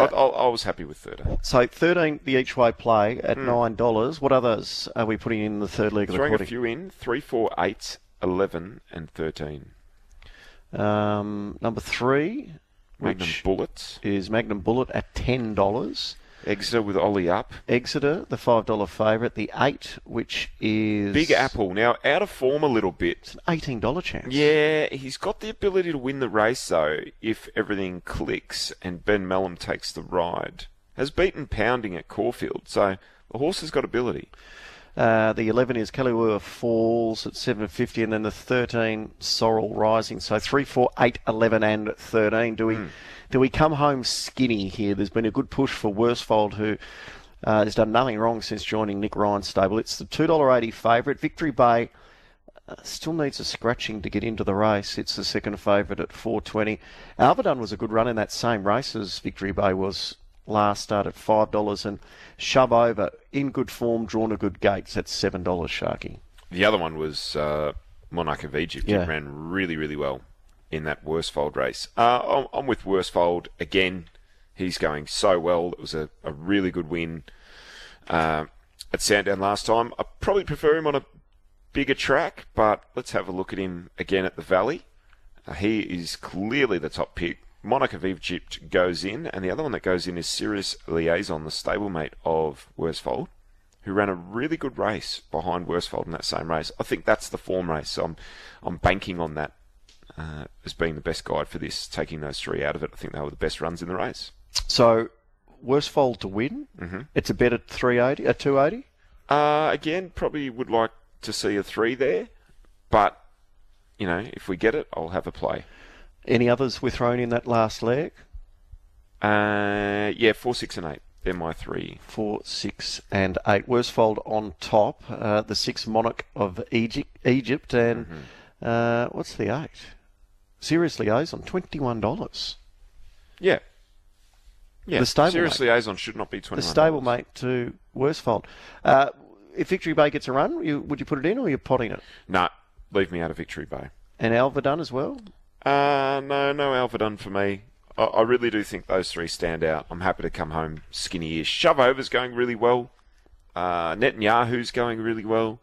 I, I, I was happy with 13. So 13, the each way play at $9. What others are we putting in the third leg of the Throwing a few in: three, four, eight, 11, and 13. Um, number three, Magnum which Bullets. is Magnum Bullet at $10. Exeter with Ollie up. Exeter, the $5 favourite. The 8, which is... Big Apple now out of form a little bit. an $18 chance. Yeah, he's got the ability to win the race though if everything clicks and Ben Melham takes the ride. Has beaten Pounding at Caulfield, so the horse has got ability. Uh, the 11 is Kailua Falls at 750, and then the 13 Sorrel Rising. So 3, 4, 8, 11, and 13. Do we do we come home skinny here? There's been a good push for Worsfold, who uh, has done nothing wrong since joining Nick Ryan's stable. It's the $2.80 favourite. Victory Bay uh, still needs a scratching to get into the race. It's the second favourite at 420. Alverdun was a good run in that same race as Victory Bay was last start at $5 and Shove Over in good form, drawn a good gates at $7 Sharky. The other one was uh, Monarch of Egypt. Yeah. It ran really, really well in that Worsfold race. Uh, I'm, I'm with Worsfold again. He's going so well. It was a, a really good win uh, at Sandown last time. I probably prefer him on a bigger track, but let's have a look at him again at the Valley. Uh, he is clearly the top pick. Monarch of Egypt goes in, and the other one that goes in is Sirius Liaison, the stablemate of Worsfold, who ran a really good race behind Worsfold in that same race. I think that's the form race. So I'm, I'm banking on that uh, as being the best guide for this, taking those three out of it. I think they were the best runs in the race. So, Worsfold to win. Mm-hmm. It's a bet at 380, at 280. Uh, again, probably would like to see a three there, but you know, if we get it, I'll have a play. Any others we're thrown in that last leg? Uh, yeah, four, six, and eight. They're my three. Four, six, and eight. Worsfold on top. Uh, the six monarch of Egypt, Egypt and uh, what's the eight? Serious liaison, twenty-one dollars. Yeah. Yeah. The. Serious liaison should not be twenty. The stablemate to Worsfold. Uh, if Victory Bay gets a run, you, would you put it in or are you potting it? No, leave me out of Victory Bay. And Alverdun as well. Uh, no, no Alverdun for me. I, I really do think those three stand out. I'm happy to come home skinny-ish. Shove Over's going really well. Uh, Netanyahu's going really well.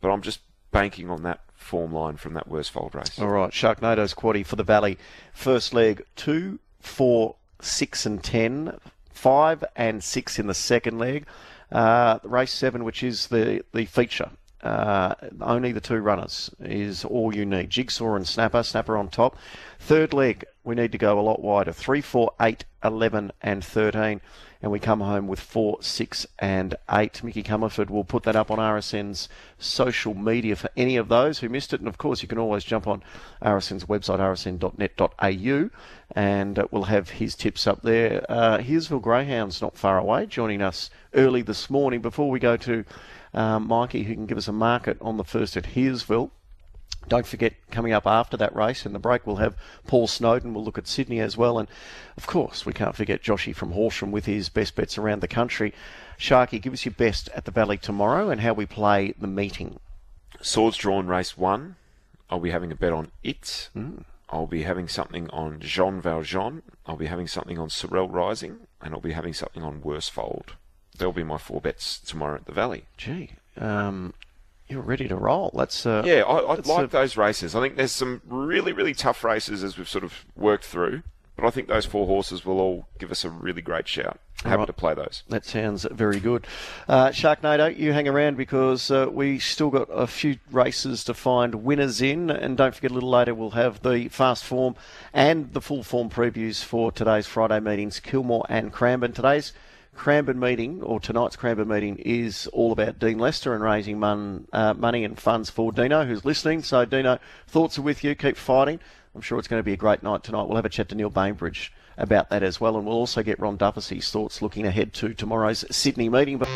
But I'm just banking on that form line from that Worsfold race. All right, Sharknado's quaddy for the Valley. First leg, two, four, six, and ten. Five and six in the second leg. Uh, race seven, which is the, the feature. Uh, only the two runners is all you need. Jigsaw and Snapper, Snapper on top. Third leg, we need to go a lot wider. 3, 4, 8, 11, and 13 and we come home with four, six, and eight. Mickey Comerford will put that up on RSN's social media for any of those who missed it. And of course, you can always jump on RSN's website, rsn.net.au, and uh, we'll have his tips up there. Uh, Healesville Greyhounds not far away, joining us early this morning. Before we go to um, Mikey, who can give us a market on the first at Healesville. Don't forget, coming up after that race in the break, we'll have Paul Snowden. We'll look at Sydney as well. And of course, we can't forget Joshy from Horsham with his best bets around the country. Sharky, give us your best at the Valley tomorrow and how we play the meeting. Swords drawn race one. I'll be having a bet on it. Mm. I'll be having something on Jean Valjean. I'll be having something on Sorel Rising. And I'll be having something on Worsfold. There'll be my four bets tomorrow at the Valley. Gee, um, you're ready to roll. That's uh, yeah. I, I like a... those races. I think there's some really really tough races as we've sort of worked through, but I think those four horses will all give us a really great shout. Happy right. to play those. That sounds very good. Uh, Sharknado, you hang around because uh, we still got a few races to find winners in, and don't forget a little later we'll have the fast form and the full form previews for today's Friday meetings, Kilmore and Cranbourne. Today's Cranbourne meeting, or tonight's Cranbourne meeting, is all about Dean Lester and raising mon, uh, money and funds for Dino, who's listening. So, Dino, thoughts are with you. Keep fighting. I'm sure it's going to be a great night tonight. We'll have a chat to Neil Bainbridge about that as well, and we'll also get Ron Dufficy's thoughts looking ahead to tomorrow's Sydney meeting. But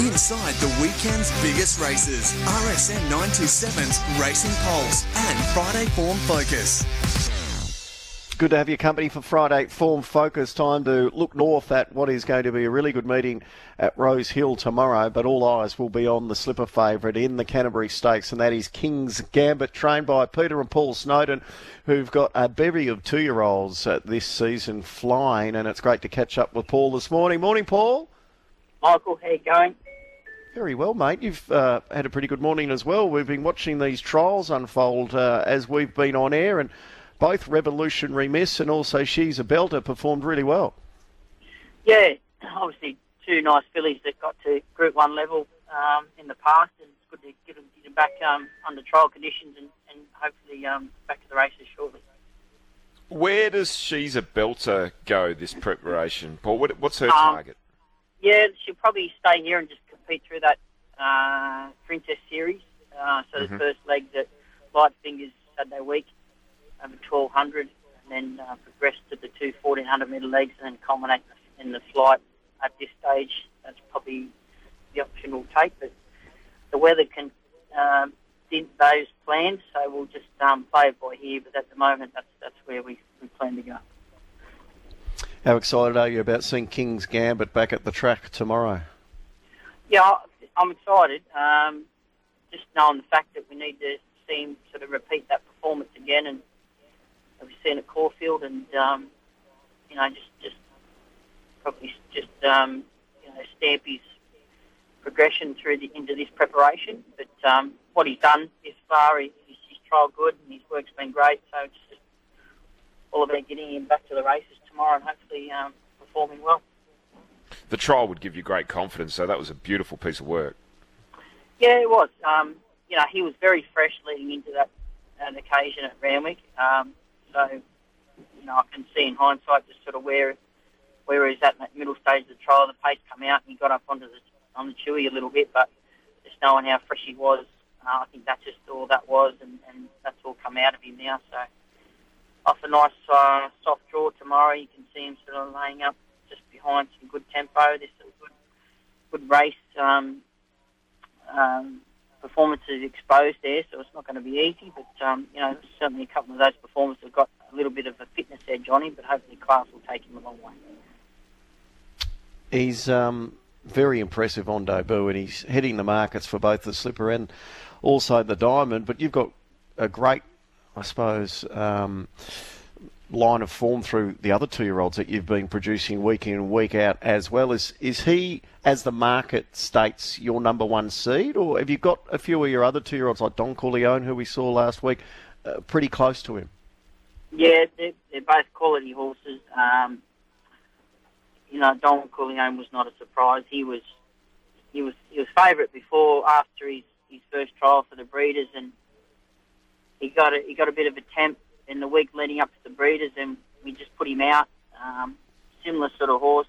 Inside the weekend's biggest races, RSN 927's Racing Pulse and Friday Form Focus good to have your company for Friday Form Focus. Time to look north at what is going to be a really good meeting at Rosehill tomorrow, but all eyes will be on the slipper favourite in the Canterbury Stakes, and that is King's Gambit, trained by Peter and Paul Snowden, who've got a bevy of two year olds this season flying, and it's great to catch up with Paul this morning. Morning, Paul. Michael, how you going? Very well, mate. You've uh, had a pretty good morning as well. We've been watching these trials unfold uh, as we've been on air, and both revolutionary miss and also she's a belter performed really well. Yeah, obviously two nice fillies that got to Group One level um, in the past, and it's good to get them, get them back um, under trial conditions and, and hopefully um, back to the races shortly. Where does she's a belter go this preparation, Paul? What, what's her um, target? Yeah, she'll probably stay here and just compete through that uh, Princess Series. Uh, so mm-hmm. the first leg at Light Fingers Saturday week over 1200 and then uh, progress to the two 1400 metre legs and then culminate in the flight at this stage. That's probably the option we'll take, but the weather can um, dent those plans, so we'll just um, play it by here. But at the moment, that's that's where we, we plan to go. How excited are you about seeing King's Gambit back at the track tomorrow? Yeah, I'm excited. Um, just knowing the fact that we need to see him sort of repeat that performance again and we've seen at Caulfield, and um, you know, just just probably just um, you know stamp his progression through the, into this preparation. But um, what he's done this far, he, he's, he's trialled good, and his work's been great. So it's just all about getting him back to the races tomorrow, and hopefully um, performing well. The trial would give you great confidence, so that was a beautiful piece of work. Yeah, it was. Um, you know, he was very fresh leading into that, that occasion at Randwick. Um, so, you know, I can see in hindsight just sort of where where he's at in that middle stage of the trial. The pace come out and he got up onto the on the chewy a little bit, but just knowing how fresh he was, uh, I think that's just all that was, and, and that's all come out of him now. So, off a nice uh, soft draw tomorrow, you can see him sort of laying up just behind some good tempo. This is a good, good race. Um, um, performances exposed there, so it's not going to be easy. But um, you know, certainly a couple of those performances have got a little bit of a fitness edge on him, but hopefully class will take him a long way. He's um, very impressive on debut, and he's heading the markets for both the slipper and also the diamond. But you've got a great, I suppose. Um, line of form through the other two-year-olds that you've been producing week in and week out as well. Is is he, as the market states, your number one seed, or have you got a few of your other two-year-olds like Don Corleone, who we saw last week, uh, pretty close to him? Yeah, they're, they're both quality horses. Um, you know, Don Corleone was not a surprise. He was he was he was favourite before after his, his first trial for the breeders, and he got a, he got a bit of a temp in the week leading up to the breeders, and we just put him out. Um, similar sort of horse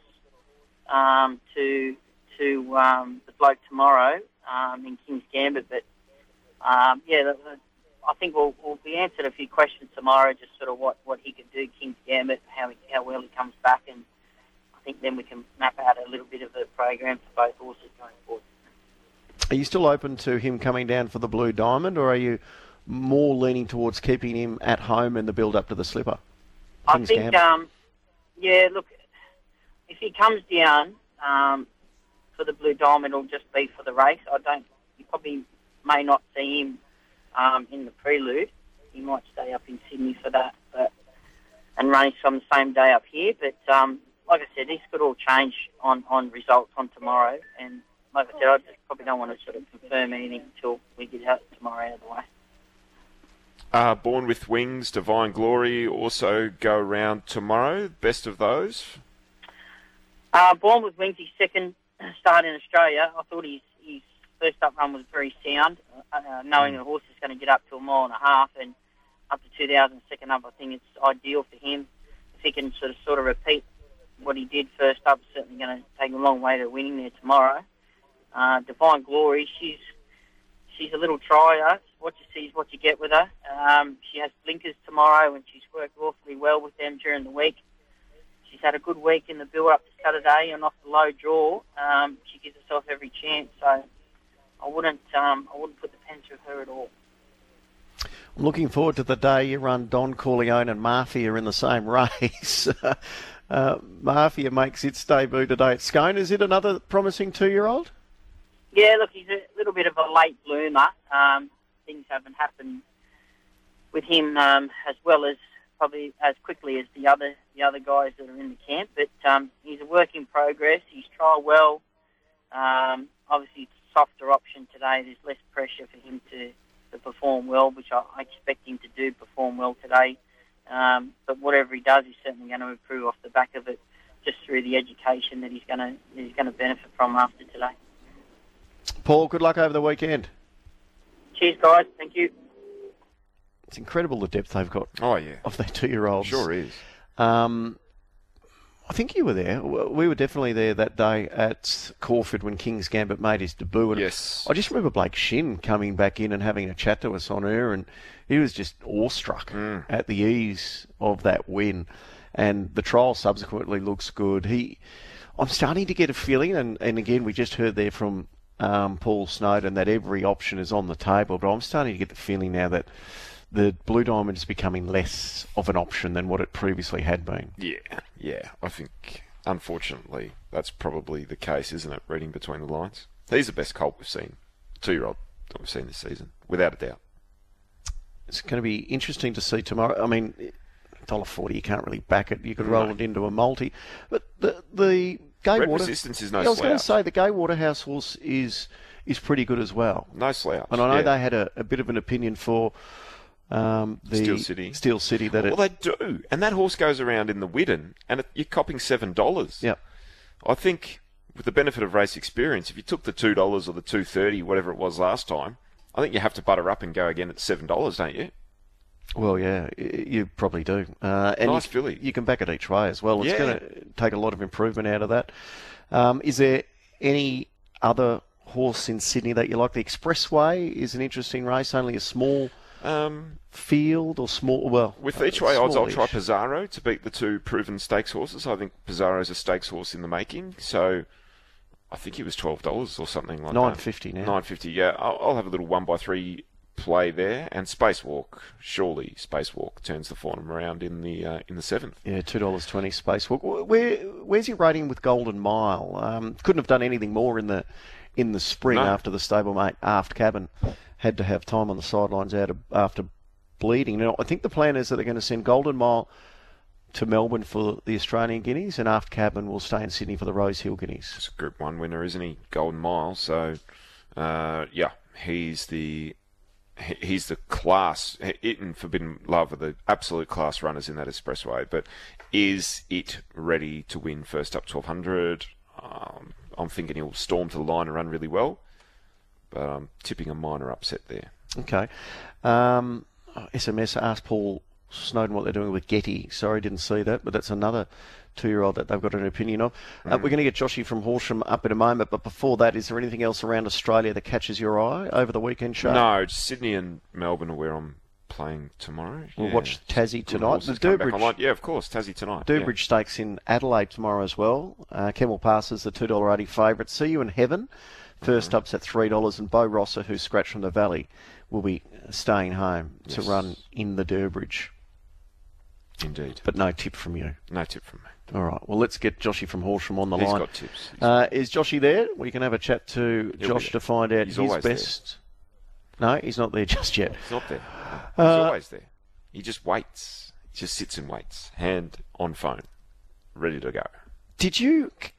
um, to to um, the bloke tomorrow um, in King's Gambit, but um, yeah, the, the, I think we'll, we'll be answered a few questions tomorrow, just sort of what, what he can do, King's Gambit, how he, how well he comes back, and I think then we can map out a little bit of a program for both horses going forward. Are you still open to him coming down for the Blue Diamond, or are you more leaning towards keeping him at home in the build up to the Slipper? King's I think, um, yeah, look, if he comes down um, for the Blue Diamond, it'll just be for the race. I don't, you probably may not see him um, in the prelude. He might stay up in Sydney for that, but and run on the same day up here. But um, like I said, this could all change on, on results on tomorrow. And like I said, I just probably don't want to sort of confirm anything until we get out tomorrow out of the way. Uh, Born with Wings, Divine Glory also go around tomorrow. Best of those? Uh, Born with Wings, his second start in Australia. I thought his, his first up run was very sound, uh, uh knowing the horse is going to get up to a mile and a half and up to 2,000 second up. I think it's ideal for him if he can sort of sort of repeat what he did first up. Certainly going to take a long way to winning there tomorrow. Uh, Divine Glory, she's she's a little trier. What you see is what you get with her. Um, she has blinkers tomorrow, and she's worked awfully well with them during the week. She's had a good week in the build-up to Saturday, and off the low draw, um, she gives herself every chance. So I wouldn't um, I wouldn't put the pen to her at all. I'm looking forward to the day you run Don Corleone and Mafia in the same race. uh, Mafia makes its debut today at Scone. Is it another promising two-year-old? Yeah, look, he's a little bit of a late bloomer. Um, things haven't happened with him um, as well as probably as quickly as the other the other guys that are in the camp. But um, he's a work in progress. He's tried well. Um, obviously, it's a softer option today. There's less pressure for him to, to perform well, which I, I expect him to do perform well today. Um, but whatever he does, he's certainly going to improve off the back of it, just through the education that he's going to he's going to benefit from after today. Paul, good luck over the weekend. Cheers, guys. Thank you. It's incredible the depth they've got. Oh yeah, of their two-year-olds. Sure is. Um, I think you were there. We were definitely there that day at Caulfield when King's Gambit made his debut. And yes. I just remember Blake Shin coming back in and having a chat to us on air, and he was just awestruck mm. at the ease of that win. And the trial subsequently looks good. He, I'm starting to get a feeling, and, and again, we just heard there from um, Paul Snowden that every option is on the table, but I'm starting to get the feeling now that the Blue Diamond is becoming less of an option than what it previously had been. Yeah, yeah. I think, unfortunately, that's probably the case, isn't it? Reading between the lines. He's the best colt we've seen, two year old that we've seen this season, without a doubt. It's going to be interesting to see tomorrow. I mean, dollar forty, you can't really back it. You could roll it into a multi, but the the Gay Red Water, Resistance is no yeah, I was going to say the Gai Waterhouse horse is is pretty good as well. No slouch. And I know yeah. they had a, a bit of an opinion for um, the Steel City. Steel City that Well, it. they do, and that horse goes around in the Widden, and it, you're copping seven dollars. Yep. I think, with the benefit of race experience, if you took the two dollars or the two thirty, whatever it was last time, I think you have to butter up and go again at seven dollars, don't you? Well, yeah, you probably do. Uh, and Nice you, filly. You can back it each way as well. It's Yeah. going to take a lot of improvement out of that. Um, is there any other horse in Sydney that you like? The Expressway is an interesting race. Only a small Um, field or small. Well, with uh, each way odds, I'll try. Pizarro to beat the two proven stakes horses. I think Pizarro's a stakes horse in the making, so I think he was twelve dollars or something like Nine that. fifty now. Nine fifty. Yeah, I'll, I'll have a little one by three play there, and Spacewalk. Surely Spacewalk turns the form around in the uh, in the seventh. Yeah, two dollars twenty spacewalk. Where where's he rating with Golden Mile? Um, couldn't have done anything more in the in the spring No. after the stablemate aft cabin had to have time on the sidelines out of, after bleeding. Now I think the plan is that they're going to send Golden Mile to Melbourne for the Australian Guineas, and aft cabin will stay in Sydney for the Rosehill Guineas. He's a Group One winner, isn't he? Golden Mile. So, uh, yeah, he's the he- he's the class. It and Forbidden Love are the absolute class runners in that expressway. But Is it ready to win first up 1200? Um, I'm thinking he'll storm to the line and run really well, but I'm tipping a minor upset there. Okay. Um, SMS asked Paul Snowden what they're doing with Getty. Sorry, didn't see that, but that's another two-year-old that they've got an opinion of. Uh, we're going to get Joshy from Horsham up in a moment, but before that, is there anything else around Australia that catches your eye over the weekend show? No, Sydney and Melbourne are where I'm playing tomorrow. We'll Yeah. watch Tassie tonight. The Durbridge- online. Yeah, of course, Tassie tonight. yeah. Durbridge Stakes in Adelaide tomorrow as well. Uh, Kemmel Pass is the $2.80 favourite. See you in heaven. First Mm-hmm. up's at $3, and Bo Rosser, who's scratched from the Valley, will be staying home to run in the Durbridge. Indeed. But no tip from you. No tip from me. All right. Well, let's get Joshy from Horsham on the He's line. got tips. Uh, is Joshy there? We can have a chat to He'll Josh to find out He's his always there. best. No, he's not there just yet. He's not there. He's Uh, always there. He just waits. He just sits and waits, hand on phone, ready to go. Did you c-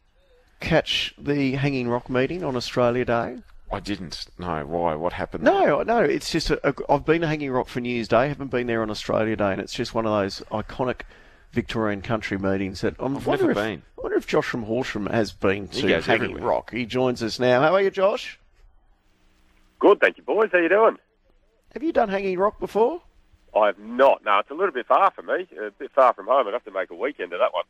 catch the Hanging Rock meeting on Australia Day? I didn't know why. What happened? No, no. It's just a, I've been to Hanging Rock for New Year's Day. haven't been there on Australia Day, and it's just one of those iconic Victorian country meetings that I'm I've never if, been. I wonder if Josh from Horsham has been to goes Hanging everywhere. Rock. He joins us now. How are you, Josh? Good, thank you, boys. How you doing? Have you done Hanging Rock before? I have not. No, it's a little bit far from me. A bit far from home. I'd have to make a weekend of that one.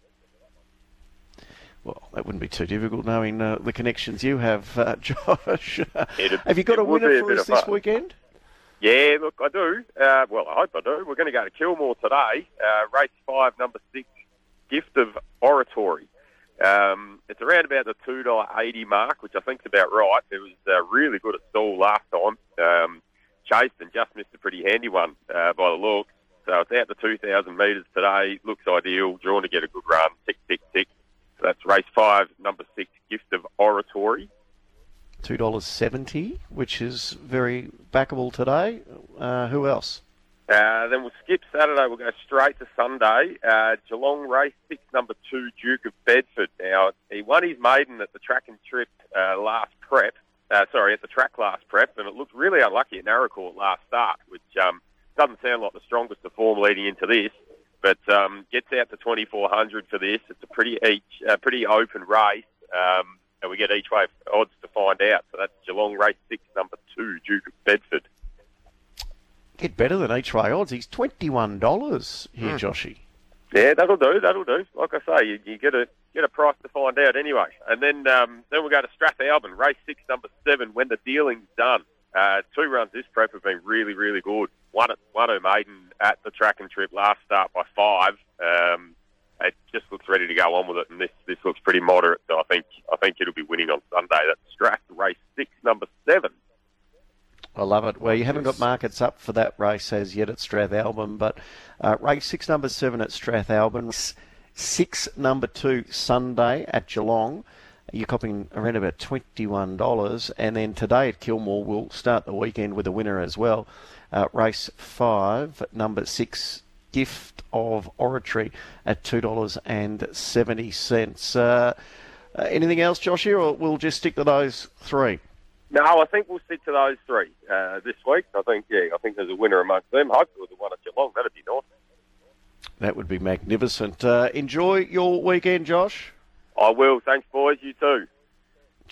Well, that wouldn't be too difficult knowing uh, the connections you have, uh, Josh. Have you got a winner be a for us this fun. weekend? Yeah, look, I do. Uh, well, I hope I do. We're going to go to Kilmore today. Uh, race five, number six, Gift of Oratory. Um, it's around about the two dollar eighty mark, which I think is about right. It was uh, really good at stall last time. Um, chased and just missed a pretty handy one uh, by the look. So it's out the two thousand metres today. Looks ideal. Drawn to get a good run. Tick tick tick. So that's race five, number six, Gift of Oratory. Two dollars seventy, which is very backable today. Uh, who else? Uh, then we'll skip Saturday. We'll go straight to Sunday. Uh, Geelong race six, number two, Duke of Bedford. Now he won his maiden at the track and trip uh, last prep. Uh, sorry, at the track last prep, and it looked really unlucky at Naracoorte last start, which um, doesn't sound like the strongest of form leading into this. But um, gets out to 2400 for this. It's a pretty each, uh, pretty open race, um, and we get each way odds to find out. So that's Geelong race six, number two, Duke of Bedford. Get better than each way odds. He's twenty one dollars here, Hmm. Joshy. Yeah, that'll do. That'll do. Like I say, you, you get a get a price to find out anyway. And then um, then we'll go to Strathalbyn, race six, number seven. When the dealing's done, uh, two runs this prep have been really, really good. One at one Maiden at the track and trip last start by five. Um, it just looks ready to go on with it, and this this looks pretty moderate. So I think I think it'll be winning on Sunday. That's Strath, race six, number seven. I love it. Well, you haven't got markets up for that race as yet at Strathalbyn, but uh, race six, number seven at Strathalbyn, six, number two, Sunday at Geelong. You're copying around about twenty-one dollars, and then today at Kilmore we'll start the weekend with a winner as well. Uh, race five, number six, Gift of Oratory at two dollars and seventy cents. Uh, uh, anything else, Joshua, or we'll just stick to those three? No, I think we'll stick to those three uh, this week. I think yeah, I think there's a winner amongst them. Hopefully the one at Geelong. That'd be nice. That would be magnificent. Uh, enjoy your weekend, Josh. I will. Thanks, boys. You too.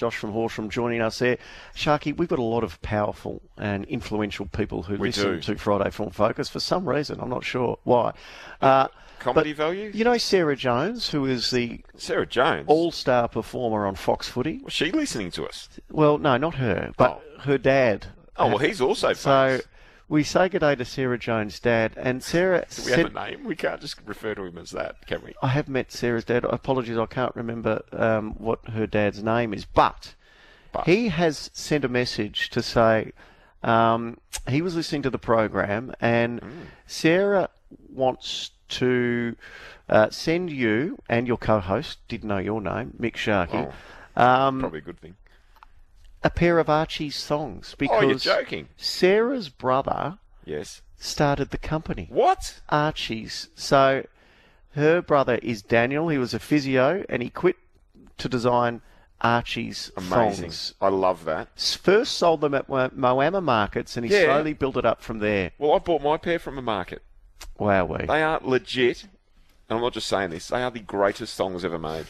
Josh from Horsham joining us there. Sharky, we've got a lot of powerful and influential people who We listen do. to Friday Form Focus for some reason. I'm not sure why. Uh, Comedy but value? You know Sarah Jones, who is the Sarah Jones, all-star performer on Fox Footy. Was she listening to us? Well, no, not her, but her dad. Oh, well, he's also so. We say good day to Sarah Jones' dad, and Sarah Do we said, have a name? We can't just refer to him as that, can we? I have met Sarah's dad. Apologies, I can't remember um, what her dad's name is, but, he has sent a message to say um, he was listening to the program, and Sarah wants to uh, send you and your co-host, didn't know your name, Mick Sharkey, um, Probably a good thing. A pair of Archie's songs because Oh, you're joking. Sarah's brother Yes. started the company. What? Archie's. So her brother is Daniel. He was a physio and he quit to design Archie's Amazing. I love that. First sold them at Mo- Moama markets and he Yeah. slowly built it up from there. Well, I bought my pair from a market. Wow, we. They are legit and I'm not just saying this, they are the greatest songs ever made.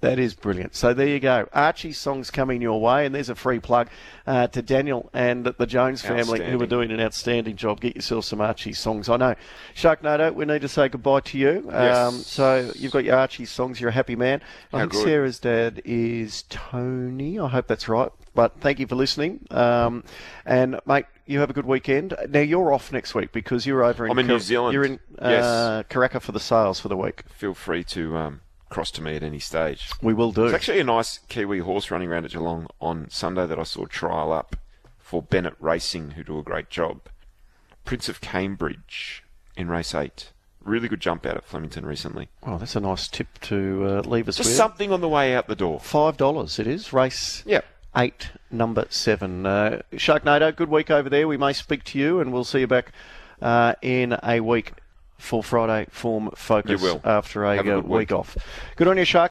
That is brilliant. So there you go. Archie's songs coming your way, and there's a free plug uh, to Daniel and the Jones family who are doing an outstanding job. Get yourself some Archie songs. I know. Sharknado, we need to say goodbye to you. Yes. Um, so you've got your Archie songs. You're a happy man. I How think good. Sarah's dad is Tony. I hope that's right. But thank you for listening. Um, and mate, you have a good weekend. Now you're off next week because you're over in I'm in New Zealand. You're in uh, Yes. Karaka for the sales for the week. Feel free to um, cross to me at any stage. We will do. There's actually a nice Kiwi horse running around at Geelong on Sunday that I saw trial up for Bennett Racing, who do a great job. Prince of Cambridge in race eight. Really good jump out at Flemington recently. Well, that's a nice tip to uh, leave us Just with. something on the way out the door. Five dollars it is. Race Yep. eight, number seven. Uh, Sharknado, good week over there. We may speak to you, and we'll see you back uh, in a week for Friday Form Focus after a, a week. week off. Good on you, Shark.